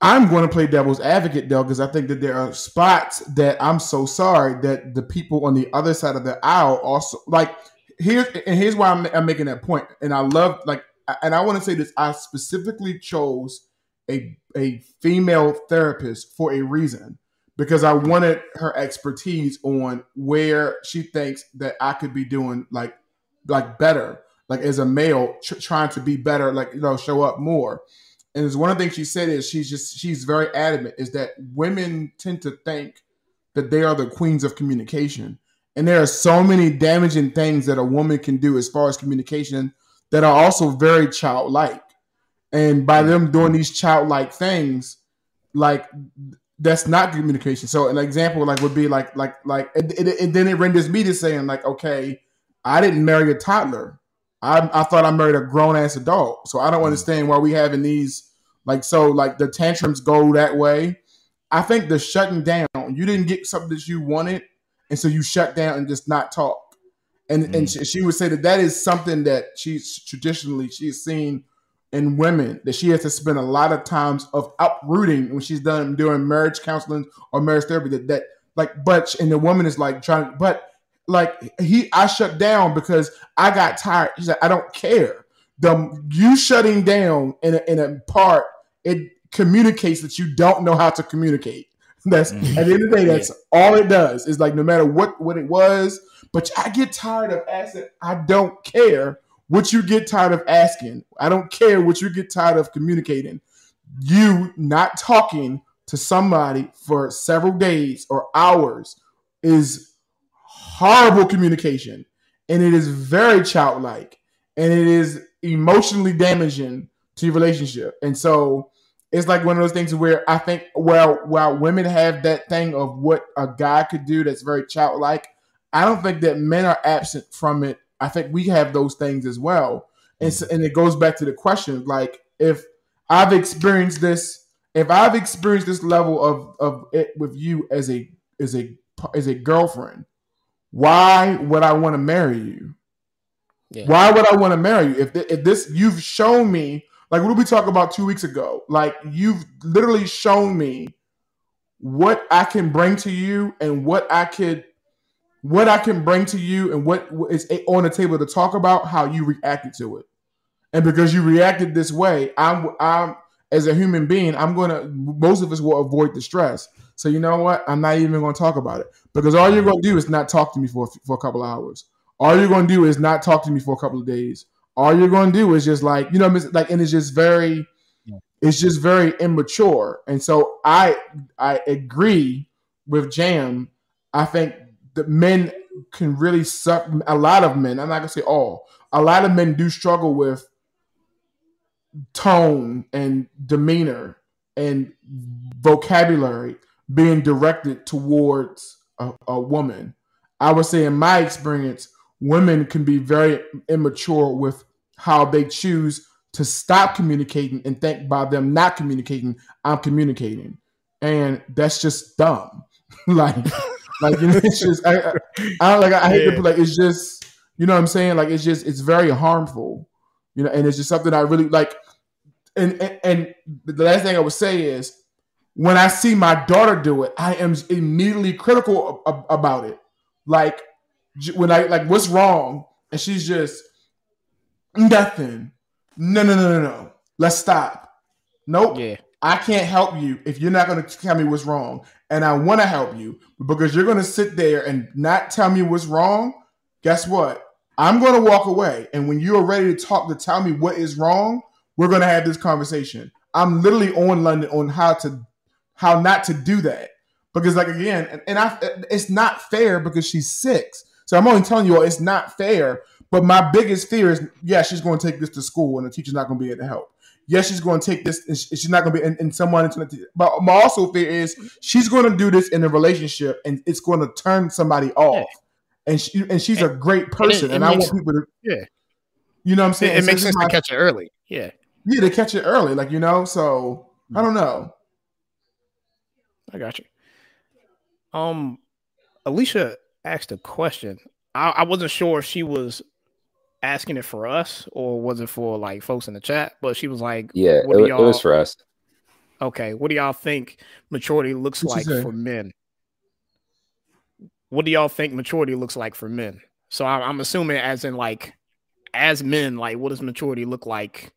I'm going to play devil's advocate though, because I think that there are spots that I'm so sorry that the people on the other side of the aisle also like. Here and here's why I'm, I'm making that point, and I love like, and I want to say this. I specifically chose a a female therapist for a reason because I wanted her expertise on where she thinks that I could be doing like like better, like as a male tr- trying to be better, like you know, show up more. And it's one of the things she said is she's just she's very adamant is that women tend to think that they are the queens of communication. And there are so many damaging things that a woman can do as far as communication that are also very childlike. And by them doing these childlike things, like that's not communication. So an example like would be like like like and, and then it renders me to saying like, okay, I didn't marry a toddler. I I thought I married a grown ass adult. So I don't mm. understand why we having these like so like the tantrums go that way. I think the shutting down, you didn't get something that you wanted, and so you shut down and just not talk. And mm. and she, she would say that that is something that she's traditionally she's seen in women that she has to spend a lot of times of uprooting when she's done doing marriage counseling or marriage therapy that, that like but and the woman is like trying but like he I shut down because I got tired. He's like, I don't care. The you shutting down in a, in a part, it communicates that you don't know how to communicate. That's mm-hmm. at the end of the day, that's yeah. all it does. Is like no matter what what it was, but I get tired of asking. I don't care what you get tired of asking. I don't care what you get tired of communicating. You not talking to somebody for several days or hours is horrible communication. And it is very childlike. And it is emotionally damaging to your relationship. And so it's like one of those things where I think well while women have that thing of what a guy could do that's very childlike, I don't think that men are absent from it I think we have those things as well. And, so, and it goes back to the question like, if I've experienced this, if I've experienced this level of, of it with you as a as a as a girlfriend, why would I want to marry you? Yeah. Why would I want to marry you? If, if this you've shown me, like what did we talk about two weeks ago? Like you've literally shown me what I can bring to you and what I could what I can bring to you and what is on the table to talk about how you reacted to it. And because you reacted this way, I'm I'm as a human being, I'm gonna most of us will avoid the stress. So you know what? I'm not even gonna talk about it because all you're gonna do is not talk to me for for a couple of hours. All you're gonna do is not talk to me for a couple of days. All you're gonna do is just like you know, like, and it's just very, it's just very immature. And so I I agree with Jam. I think that men can really suck. A lot of men, I'm not gonna say all. A lot of men do struggle with tone and demeanor and vocabulary being directed towards a, a woman. I would say, in my experience, women can be very immature with how they choose to stop communicating and think by them not communicating, I'm communicating. And that's just dumb. like like you know, it's just I, I, I like I hate yeah. to like it's just you know what I'm saying. Like it's just it's very harmful, you know, and it's just something I really like. And and, and the last thing I would say is when I see my daughter do it, I am immediately critical of, about it. Like when I like what's wrong, and she's just nothing. No, no, no, no, no. Let's stop. Nope. Yeah. I can't help you if you're not going to tell me what's wrong. And I want to help you because you're going to sit there and not tell me what's wrong. Guess what? I'm going to walk away. And when you're ready to talk to tell me what is wrong, we're going to have this conversation. I'm literally on London on how to how not to do that because like again, and, and I it's not fair because she's six. So I'm only telling you all it's not fair. But my biggest fear is, yeah, she's going to take this to school and the teacher's not going to be able to help yes, she's going to take this, and she's not going to be in, in someone. But my also fear is she's going to do this in a relationship, and it's going to turn somebody off. And she and she's and, a great person, and, it, it and makes, I want people to yeah. You know what I'm saying? It, it makes sense to catch it early. Yeah. Yeah, to catch it early, like you know. So I don't know. I got you. Um, Alicia asked a question. I, I wasn't sure if she was asking it for us or was it for like folks in the chat, but she was like, "Yeah, it, it, was for us." Okay, what do y'all think maturity looks like for men? What do y'all think maturity looks like for men? So I, I'm assuming, as in like, as men, like, what does maturity look like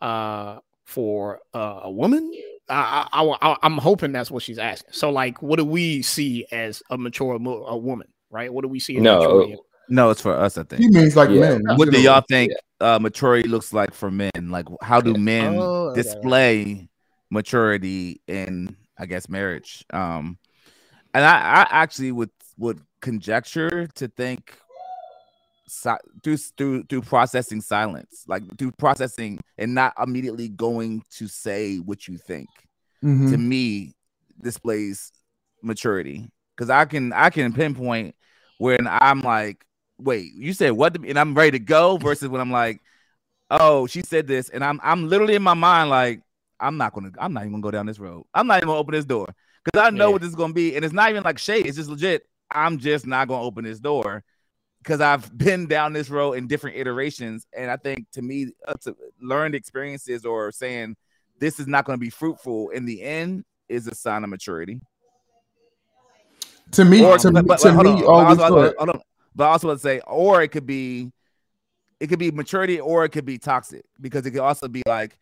uh, for uh, a woman? I, I, I, I'm hoping that's what she's asking. So, like, what do we see as a mature a woman, right? What do we see? no, maturity? No, it's for us. I think he means like yeah. men. What do y'all think yeah. uh, maturity looks like for men? Like, how do men oh, okay. display maturity in, I guess, marriage? Um, and I, I actually would would conjecture to think through through through processing silence, like through processing and not immediately going to say what you think. Mm-hmm. To me, displays maturity because I can I can pinpoint when I'm like, wait, you said what? and I'm ready to go versus when I'm like, oh, she said this, and I'm I'm literally in my mind like, I'm not gonna I'm not even gonna go down this road. I'm not even gonna open this door because I know yeah. what this is gonna be, and it's not even like shade. It's just legit. I'm just not gonna open this door because I've been down this road in different iterations, and I think to me, uh, to learned experiences or saying this is not going to be fruitful in the end is a sign of maturity. To me, or, to, but, but, to me, hold on, hold on, but I also would say, or it could be, it could be maturity, or it could be toxic because it could also be like,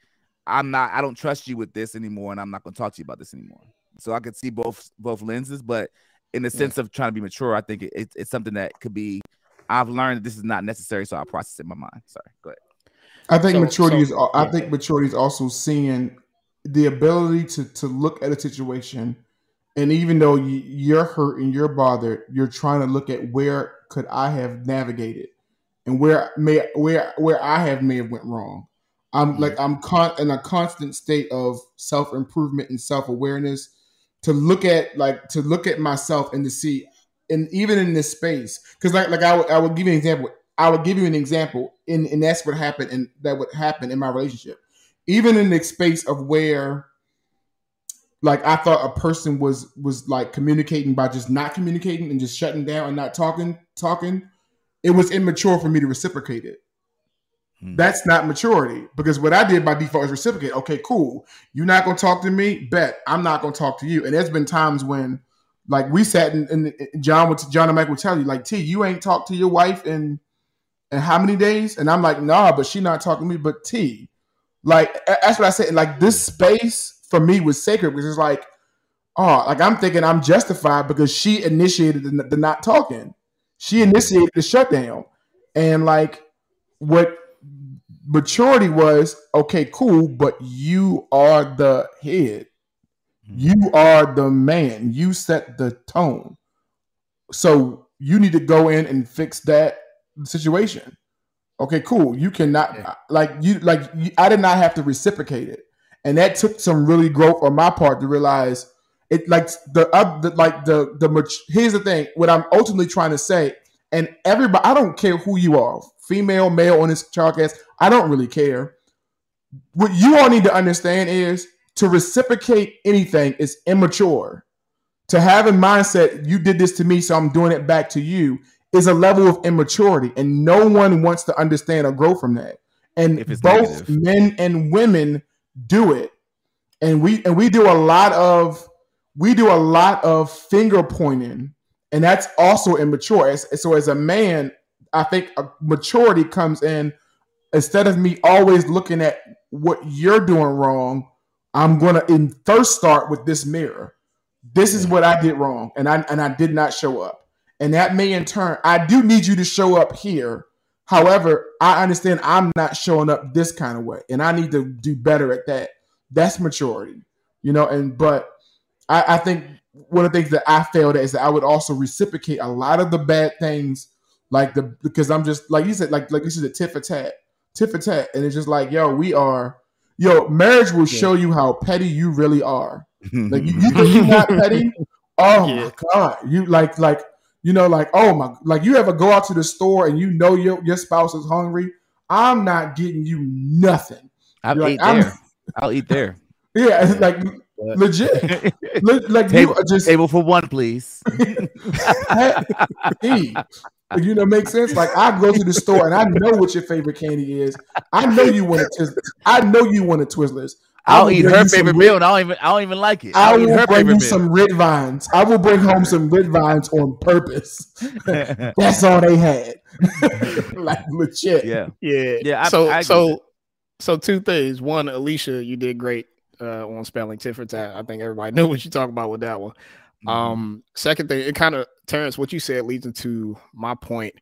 I'm not, I don't trust you with this anymore, and I'm not going to talk to you about this anymore. So I could see both both lenses, but in the sense yeah. of trying to be mature, I think it, it, it's something that could be I've learned that this is not necessary, so I'll process it in my mind. Sorry, go ahead. I think so, maturity so, is. I think maturity is also seeing the ability to to look at a situation, and even though you're hurt and you're bothered, you're trying to look at where could I have navigated, and where may where where I have may have went wrong. I'm mm-hmm. like I'm con- in a constant state of self improvement and self awareness to look at like to look at myself and to see and even in this space, because like like I, w- I would give you an example. I would give you an example, and, and that's what happened, and that would happen in my relationship. Even in the space of where, like, I thought a person was was like communicating by just not communicating and just shutting down and not talking, talking. It was immature for me to reciprocate it. Hmm. That's not maturity because what I did by default is reciprocate. Okay, cool. You're not gonna talk to me. Bet I'm not gonna talk to you. And there's been times when like we sat and, and John would John and Mike would tell you, like, T, you ain't talked to your wife in in how many days? And I'm like, nah, but she not talking to me. But T, like that's what I said. Like this space for me was sacred because it's like, oh, like I'm thinking I'm justified because she initiated the, the not talking. She mm-hmm. initiated the shutdown, and like what maturity was okay, cool, but you are the head. Mm-hmm. You are the man. You set the tone. So you need to go in and fix that situation. Okay, cool. You cannot yeah. like you like you, I did not have to reciprocate it, and that took some really growth on my part to realize it. Like the, uh, the like the the here's the thing. What I'm ultimately trying to say, and everybody, I don't care who you are, female, male on this podcast. I don't really care. What you all need to understand is to reciprocate anything is immature. To have a mindset, you did this to me, so I'm doing it back to you, is a level of immaturity. And no one wants to understand or grow from that. And if it's both negative. men and women do it. And we and we do a lot of we do a lot of finger pointing, and that's also immature. So as a man, I think maturity comes in instead of me always looking at what you're doing wrong I'm gonna in first start with this mirror. This is what I did wrong, and I and I did not show up. And that may in turn, I do need you to show up here. However, I understand I'm not showing up this kind of way, and I need to do better at that. That's maturity, you know. And but I, I think one of the things that I failed at is that I would also reciprocate a lot of the bad things, like the because I'm just like you said, like like this is a tit for tat, tit for tat, and it's just like yo, we are Yo, marriage will yeah. show you how petty you really are. Like you, you think you're not petty? Oh yeah. my god, you like like you know like oh my like you ever go out to the store and you know your your spouse is hungry. I'm not getting you nothing. I'll eat like, there. I'll eat there. Yeah, it's like legit. like table, you just table for one, please. hey, you know, makes sense. Like I go to the store and I know what your favorite candy is. I know you want a Twizzlers. I know you want a Twizzlers. I'll eat her favorite meal, and I don't even I don't even like it. I'll I will bring you some red vines. I will bring home some red vines on purpose. That's all they had. like legit. Yeah, yeah, yeah. I, so I so so two things. One, Alicia, you did great uh, on spelling tit for tat. I think everybody knew what you talk about with that one. Mm-hmm. Um, second thing, it kind of Terrence, what you said leads into my point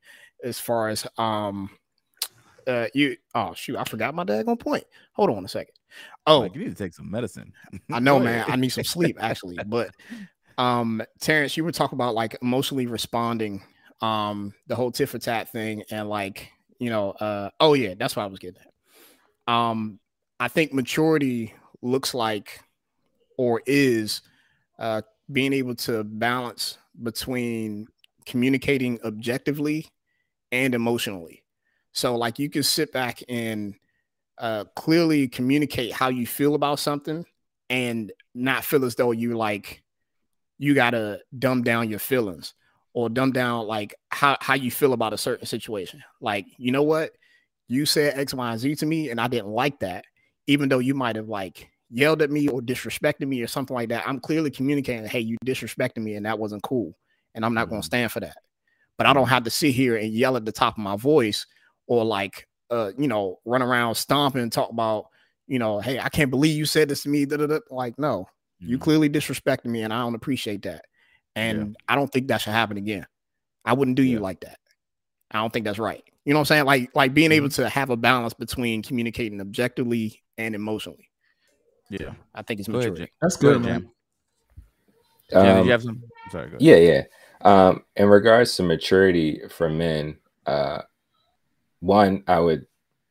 as far as um uh you oh shoot, I forgot my daggone point. Hold on a second. Oh, like you need to take some medicine. I know, man. I need some sleep actually. But um, Terrence, you were talking about like emotionally responding, um, the whole tit for tat thing, and like you know, uh, oh yeah, that's what I was getting at. Um, I think maturity looks like or is uh, being able to balance between communicating objectively and emotionally. So, like, you can sit back and uh, clearly communicate how you feel about something and not feel as though you like you gotta dumb down your feelings or dumb down like how, how you feel about a certain situation. Like, you know what? You said X, Y, and Z to me, and I didn't like that, even though you might have like yelled at me or disrespected me or something like that. I'm clearly communicating, hey, you disrespected me and that wasn't cool. And I'm not mm-hmm. gonna stand for that. But I don't have to sit here and yell at the top of my voice or like uh, you know, run around stomping and talk about, you know, hey, I can't believe you said this to me. Da-da-da. Like, no, mm-hmm. you clearly disrespected me, and I don't appreciate that. And yeah. I don't think that should happen again. I wouldn't do yeah. you like that. I don't think that's right. You know what I'm saying? Like, like being mm-hmm. able to have a balance between communicating objectively and emotionally. Yeah, I think it's maturity. That's good, good man. Um, you have some? Sorry, yeah, yeah. Um, in regards to maturity for men, uh, one I would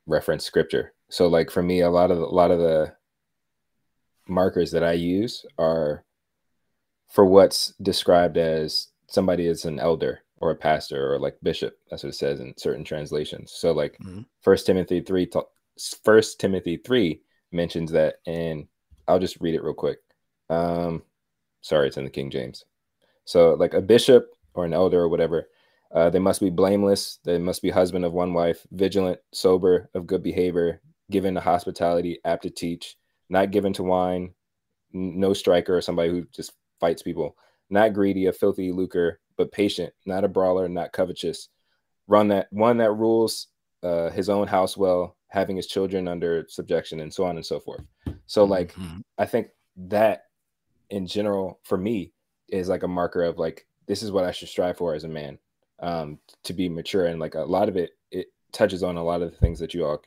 reference scripture. So like for me, a lot of a lot of the markers that I use are for what's described as somebody is an elder or a pastor or like bishop. That's what it says in certain translations. So like mm-hmm. First Timothy three, First Timothy three mentions that, and I'll just read it real quick. Um, sorry, it's in the King James. So like a bishop or an elder or whatever uh, they must be blameless. They must be husband of one wife, vigilant, sober, of good behavior, given to hospitality, apt to teach, not given to wine, no striker or somebody who just fights people, not greedy, a filthy lucre, but patient, not a brawler, not covetous. Run that one that rules uh, his own house well, having his children under subjection, and so on and so forth. So, like, mm-hmm. I think that in general, for me, is like a marker of like this is what I should strive for as a man um, to be mature. And like a lot of it it touches on a lot of the things that you all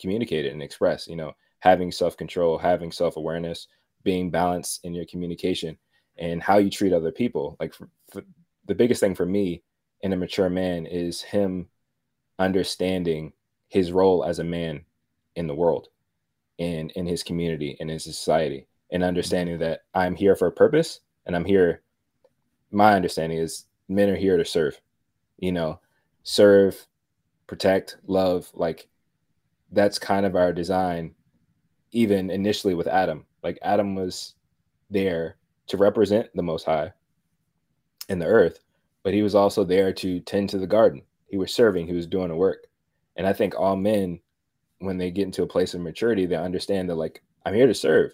communicated and express you know having self-control having self-awareness being balanced in your communication and how you treat other people. Like for, for the biggest thing for me in a mature man is him understanding his role as a man in the world and in his community and in his society and understanding that i'm here for a purpose and i'm here my understanding is men are here to serve you know, serve, protect, love. Like that's kind of our design, even initially with Adam. Like Adam was there to represent the Most High in the earth, but he was also there to tend to the garden. He was serving, he was doing the work. And I think all men, when they get into a place of maturity, they understand that, like, I'm here to serve.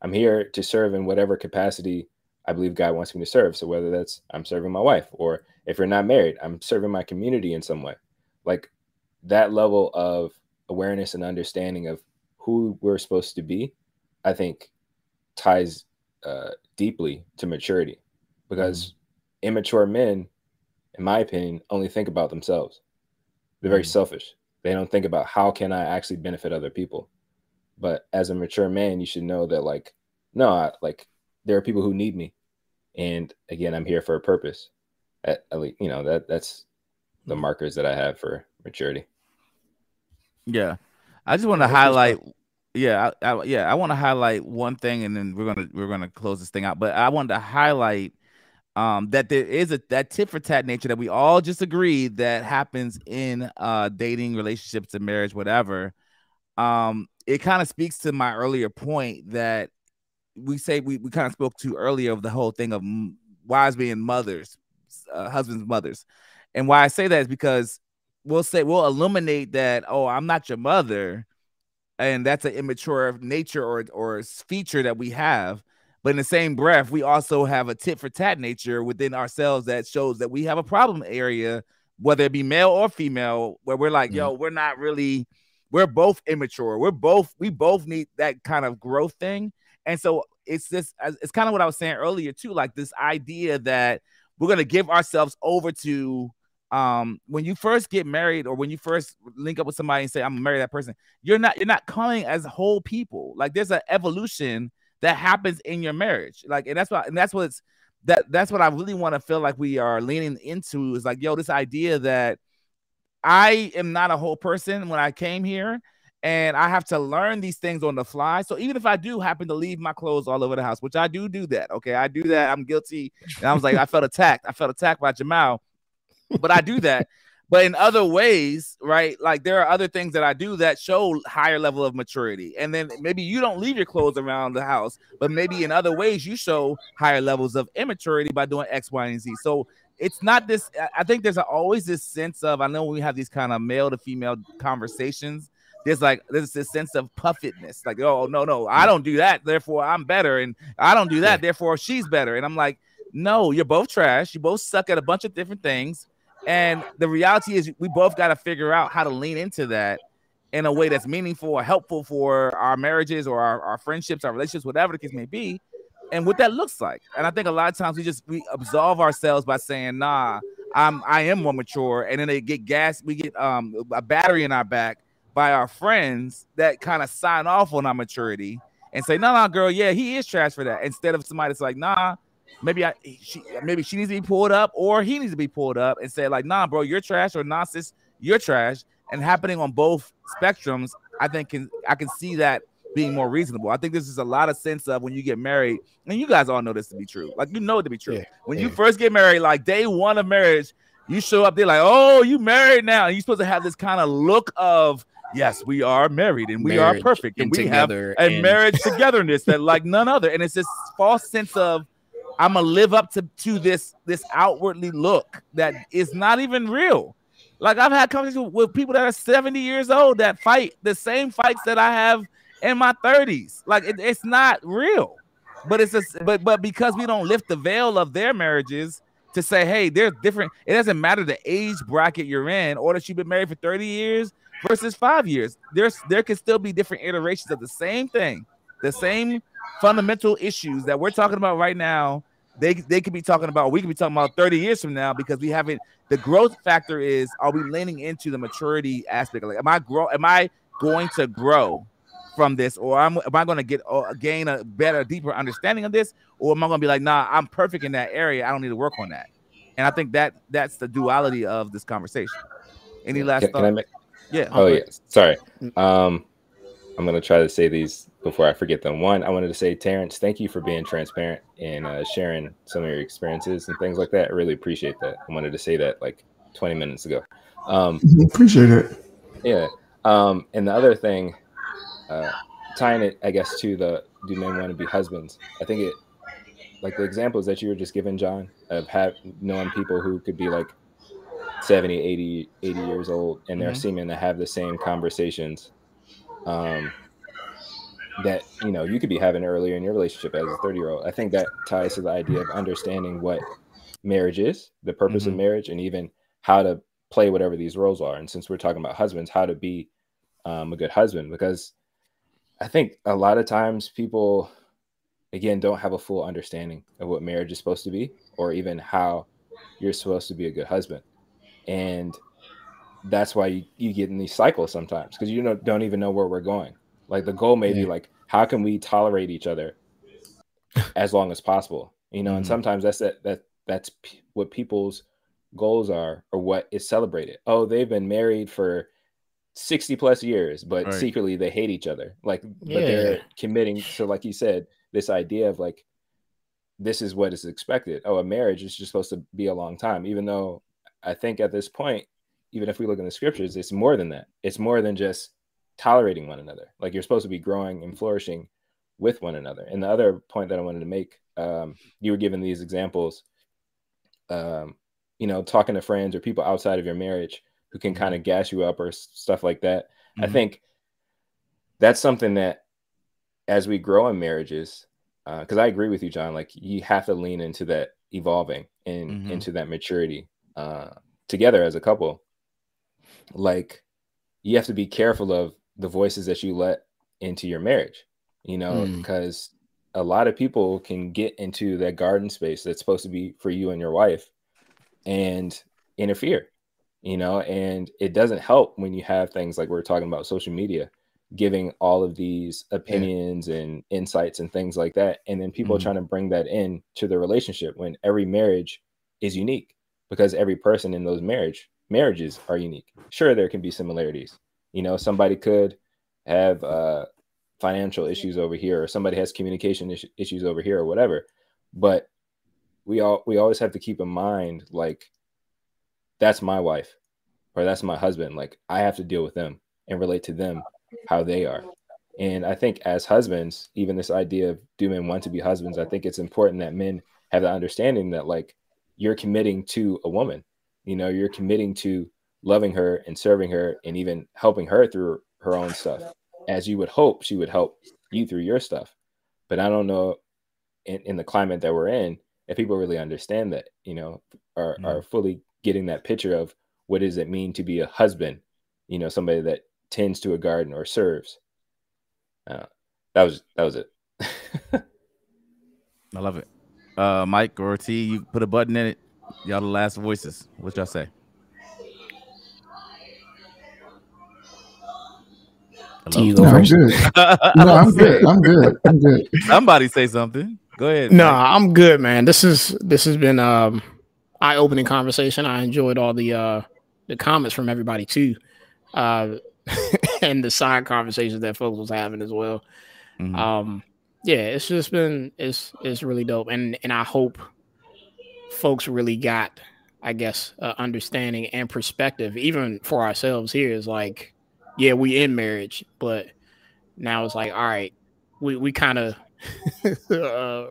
I'm here to serve in whatever capacity I believe God wants me to serve. So whether that's I'm serving my wife, or if you're not married, I'm serving my community in some way. Like that level of awareness and understanding of who we're supposed to be, I think ties uh, deeply to maturity because mm-hmm. immature men, in my opinion, only think about themselves. They're very mm-hmm. selfish. They don't think about how can I actually benefit other people. But as a mature man, you should know that like, no, I, like there are people who need me and again i'm here for a purpose. At, at least you know that that's the hmm. markers that i have for maturity. Yeah. I just want to highlight yeah I, I, yeah i want to highlight one thing and then we're gonna we're gonna close this thing out. But i wanted to highlight um, that there is a that tit for tat nature that we all just agreed that happens in uh dating relationships and marriage whatever. Um it kind of speaks to my earlier point that we say we, we kind of spoke to earlier of the whole thing of wives being mothers, uh, husbands, mothers. And why I say that is because we'll say we'll illuminate that, oh, I'm not your mother. And that's an immature nature or or feature that we have. But in the same breath, we also have a tit for tat nature within ourselves that shows that we have a problem area, whether it be male or female, where we're like, mm-hmm. yo, we're not really, we're both immature. We're both, we both need that kind of growth thing. And so it's just it's kind of what I was saying earlier too, like this idea that we're gonna give ourselves over to um when you first get married or when you first link up with somebody and say I'm gonna marry that person, you're not you're not coming as whole people. Like there's an evolution that happens in your marriage. Like, and that's what and that's what's that that's what I really want to feel like we are leaning into is like, yo, this idea that I am not a whole person when I came here and I have to learn these things on the fly. So even if I do happen to leave my clothes all over the house, which I do do that, okay, I do that. I'm guilty. And I was like, I felt attacked. I felt attacked by Jamal, but I do that. But in other ways, right? Like there are other things that I do that show higher level of maturity. And then maybe you don't leave your clothes around the house, but maybe in other ways you show higher levels of immaturity by doing X, Y, and Z. So it's not this. I think there's always this sense of I know we have these kind of male to female conversations there's like there's this sense of puffedness, like, oh no, no, I don't do that, therefore I'm better, and I don't do that, therefore she's better. And I'm like, no, you're both trash, you both suck at a bunch of different things. And the reality is we both got to figure out how to lean into that in a way that's meaningful or helpful for our marriages or our, our friendships, our relationships, whatever the case may be, and what that looks like. And I think a lot of times we just we absolve ourselves by saying, nah, I'm I am more mature, and then they get gas, we get um a battery in our back by our friends that kind of sign off on our maturity and say, "No, no, girl, yeah, he is trash for that." Instead of somebody that's like, "Nah, maybe I, she, maybe she needs to be pulled up, or he needs to be pulled up," and say like, "Nah, bro, you're trash," or "Nah, sis, you're trash," and happening on both spectrums, I think can I can see that being more reasonable. I think this is a lot of sense of when you get married, and you guys all know this to be true. Like you know it to be true. Yeah, when yeah. you first get married, like day one of marriage, you show up, they're like, "Oh, you married now," and you're supposed to have this kind of look of yes, we are married and we marriage are perfect and, and we have a and... marriage togetherness that like none other. And it's this false sense of I'm gonna live up to, to this this outwardly look that is not even real. Like I've had conversations with people that are 70 years old that fight the same fights that I have in my 30s. Like it, it's not real. But it's just but but because we don't lift the veil of their marriages to say, hey, they're different. It doesn't matter the age bracket you're in, or that you've been married for 30 years, versus five years. There's there can still be different iterations of the same thing, the same fundamental issues that we're talking about right now. They they could be talking about, we could be talking about 30 years from now because we haven't. The growth factor is: Are we leaning into the maturity aspect? Like, am I grow? Am I going to grow from this, or am, am I going to get uh, gain a better, deeper understanding of this, or am I going to be like, Nah, I'm perfect in that area. I don't need to work on that. And I think that that's the duality of this conversation. Any last can, thought? Can yeah. Oh yeah. Sorry. Mm. Um, I'm gonna try to say these before I forget them. One, I wanted to say, Terrence, thank you for being transparent and uh, sharing some of your experiences and things like that. I really appreciate that. I wanted to say that like 20 minutes ago. Um, appreciate it. Yeah. Um, and the other thing, uh, tying it, I guess, to the do men want to be husbands? I think it, like the examples that you were just giving, John, of have knowing people who could be like 70 80 80 years old and they're mm-hmm. seeming to have the same conversations um, that you know you could be having earlier in your relationship as a 30 year old i think that ties to the idea of understanding what marriage is the purpose mm-hmm. of marriage and even how to play whatever these roles are and since we're talking about husbands how to be um, a good husband because i think a lot of times people again don't have a full understanding of what marriage is supposed to be or even how you're supposed to be a good husband and that's why you, you get in these cycles sometimes because you don't, don't even know where we're going like the goal may yeah. be like how can we tolerate each other as long as possible you know mm-hmm. and sometimes that's that, that that's p- what people's goals are or what is celebrated oh they've been married for 60 plus years but right. secretly they hate each other like yeah. but they're committing to like you said this idea of like this is what is expected oh a marriage is just supposed to be a long time even though I, think, at this point, even if we look in the scriptures, it's more than that. It's more than just 60 plus years. But secretly, they hate each other. Like, but they're committing to, like you said, this idea of like, this is what is expected. A marriage is just supposed to be a long time, even though I think at this point, even if we look in the scriptures, it's more than that. It's more than just tolerating one another. Like you're supposed to be growing and flourishing with one another. And the other point that I wanted to make, um, you were given these examples, um, you know, talking to friends or people outside of your marriage who can kind of gas you up or stuff like that. Mm-hmm. I think that's something that as we grow in marriages, because uh, I agree with you, John, like you have to lean into that evolving and mm-hmm. into that maturity uh, together as a couple. Like you have to be careful of the voices that you let into your marriage, you know, because mm. a lot of people can get into that garden space that's supposed to be for you and your wife and interfere, you know, and it doesn't help when you have things like we're talking about social media giving all of these opinions yeah. and insights and things like that and then people mm. trying to bring that in to the relationship when every marriage is unique because every person in those marriage marriages are unique. Sure there can be similarities. You know somebody could have uh, financial issues over here or somebody has communication is- issues over here or whatever but we all we always have to keep in mind like that's my wife or that's my husband. Like i have to deal with them and relate to them how they are. And i think as husbands even this idea of do men want to be husbands i think it's important that men have the understanding that like you're committing to a woman. You know you're committing to loving her and serving her and even helping her through her own stuff as you would hope she would help you through your stuff. But i don't know in, in the climate that we're in if people really understand that you know are, mm. are fully getting that picture of what does it mean to be a husband you know somebody that tends to a garden or serves. Uh, that was that was it. I love it uh mike or t you put a button in it y'all the last voices what y'all say Do you go no, first? I'm good. no, I'm good. I'm good. I'm good. Somebody say something. Go ahead. No, I'm good, man. This is this has been um eye opening conversation. I enjoyed all the uh the comments from everybody too. Uh and the side conversations that folks was having as well. Mm-hmm. Um yeah, it's just been it's it's really dope. And and I hope folks really got I guess uh, understanding and perspective even for ourselves here is like yeah, we in marriage, but now it's like, all right, we we kind of uh,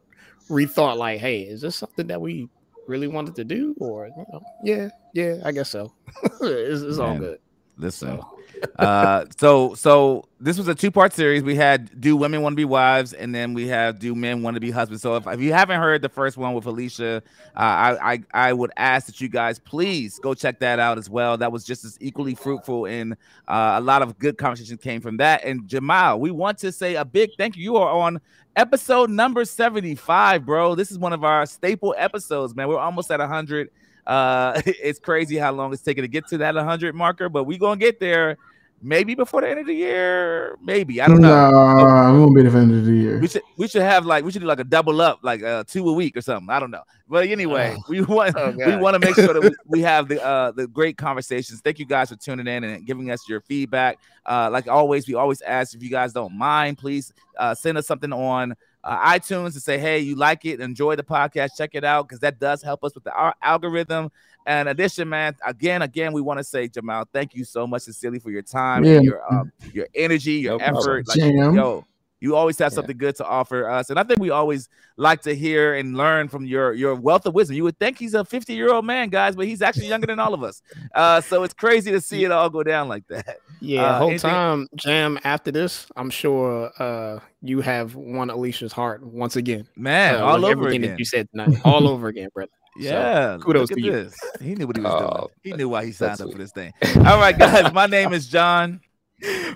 rethought like, hey, is this something that we really wanted to do, or you know, yeah, yeah, I guess so. it's, it's all good. Listen, so uh, so so this was a two part series. We had do women want to be wives, and then we have do men want to be husbands. So if, if you haven't heard the first one with Alicia, uh, I, I I would ask that you guys please go check that out as well. That was just as equally fruitful, and uh, a lot of good conversation came from that. And Jamal, we want to say a big thank you. You are on episode number 75, bro. This is one of our staple episodes, man. We're almost at 100. Uh, it's crazy how long it's taking to get to that 100 marker, but we're gonna get there. Maybe before the end of the year, maybe I don't know. Nah, we won't be the end of the year. We should we should have like we should do like a double up, like uh, two a week or something. I don't know, but anyway, oh. we want oh, we want to make sure that we, we have the uh, the great conversations. Thank you guys for tuning in and giving us your feedback. Uh, like always, we always ask if you guys don't mind, please uh, send us something on uh, iTunes and say, hey, you like it, enjoy the podcast, check it out, because that does help us with the algorithm. And addition, man, again, again, we want to say, Jamal, thank you so much, sincerely, for your time, yeah. your um, your energy, your no effort. Like, yo, you always have something good to offer us, and I think we always like to hear and learn from your your wealth of wisdom. You would think he's a 50 year old man, guys, but he's actually younger than all of us. Uh, so it's crazy to see it all go down like that. Yeah, uh, whole anything- time, Jam. After this, I'm sure uh, you have won Alicia's heart once again, man. Uh, all over everything again. that you said tonight, all over again, brother. Yeah, so, kudos to you. This. He knew what he was oh, doing. He knew why he signed up for this thing. All right, guys. My name is John.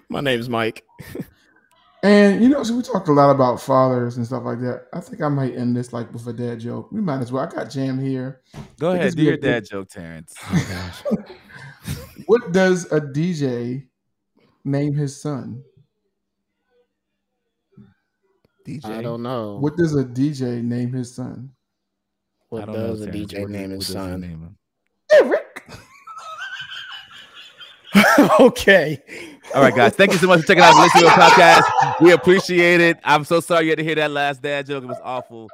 My name is Mike. And you know, so we talked a lot about fathers and stuff like that. I think I might end this like with a dad joke. We might as well. I got Jam here. Go ahead, do your dad joke, Terrence. Oh what does a DJ name his son? DJ. I don't know. What does a DJ name his son? What does know, a DJ name his son? Name Eric. okay. All right, guys. Thank you so much for checking out the Listen to the podcast. We appreciate it. I'm so sorry you had to hear that last dad joke. It was awful.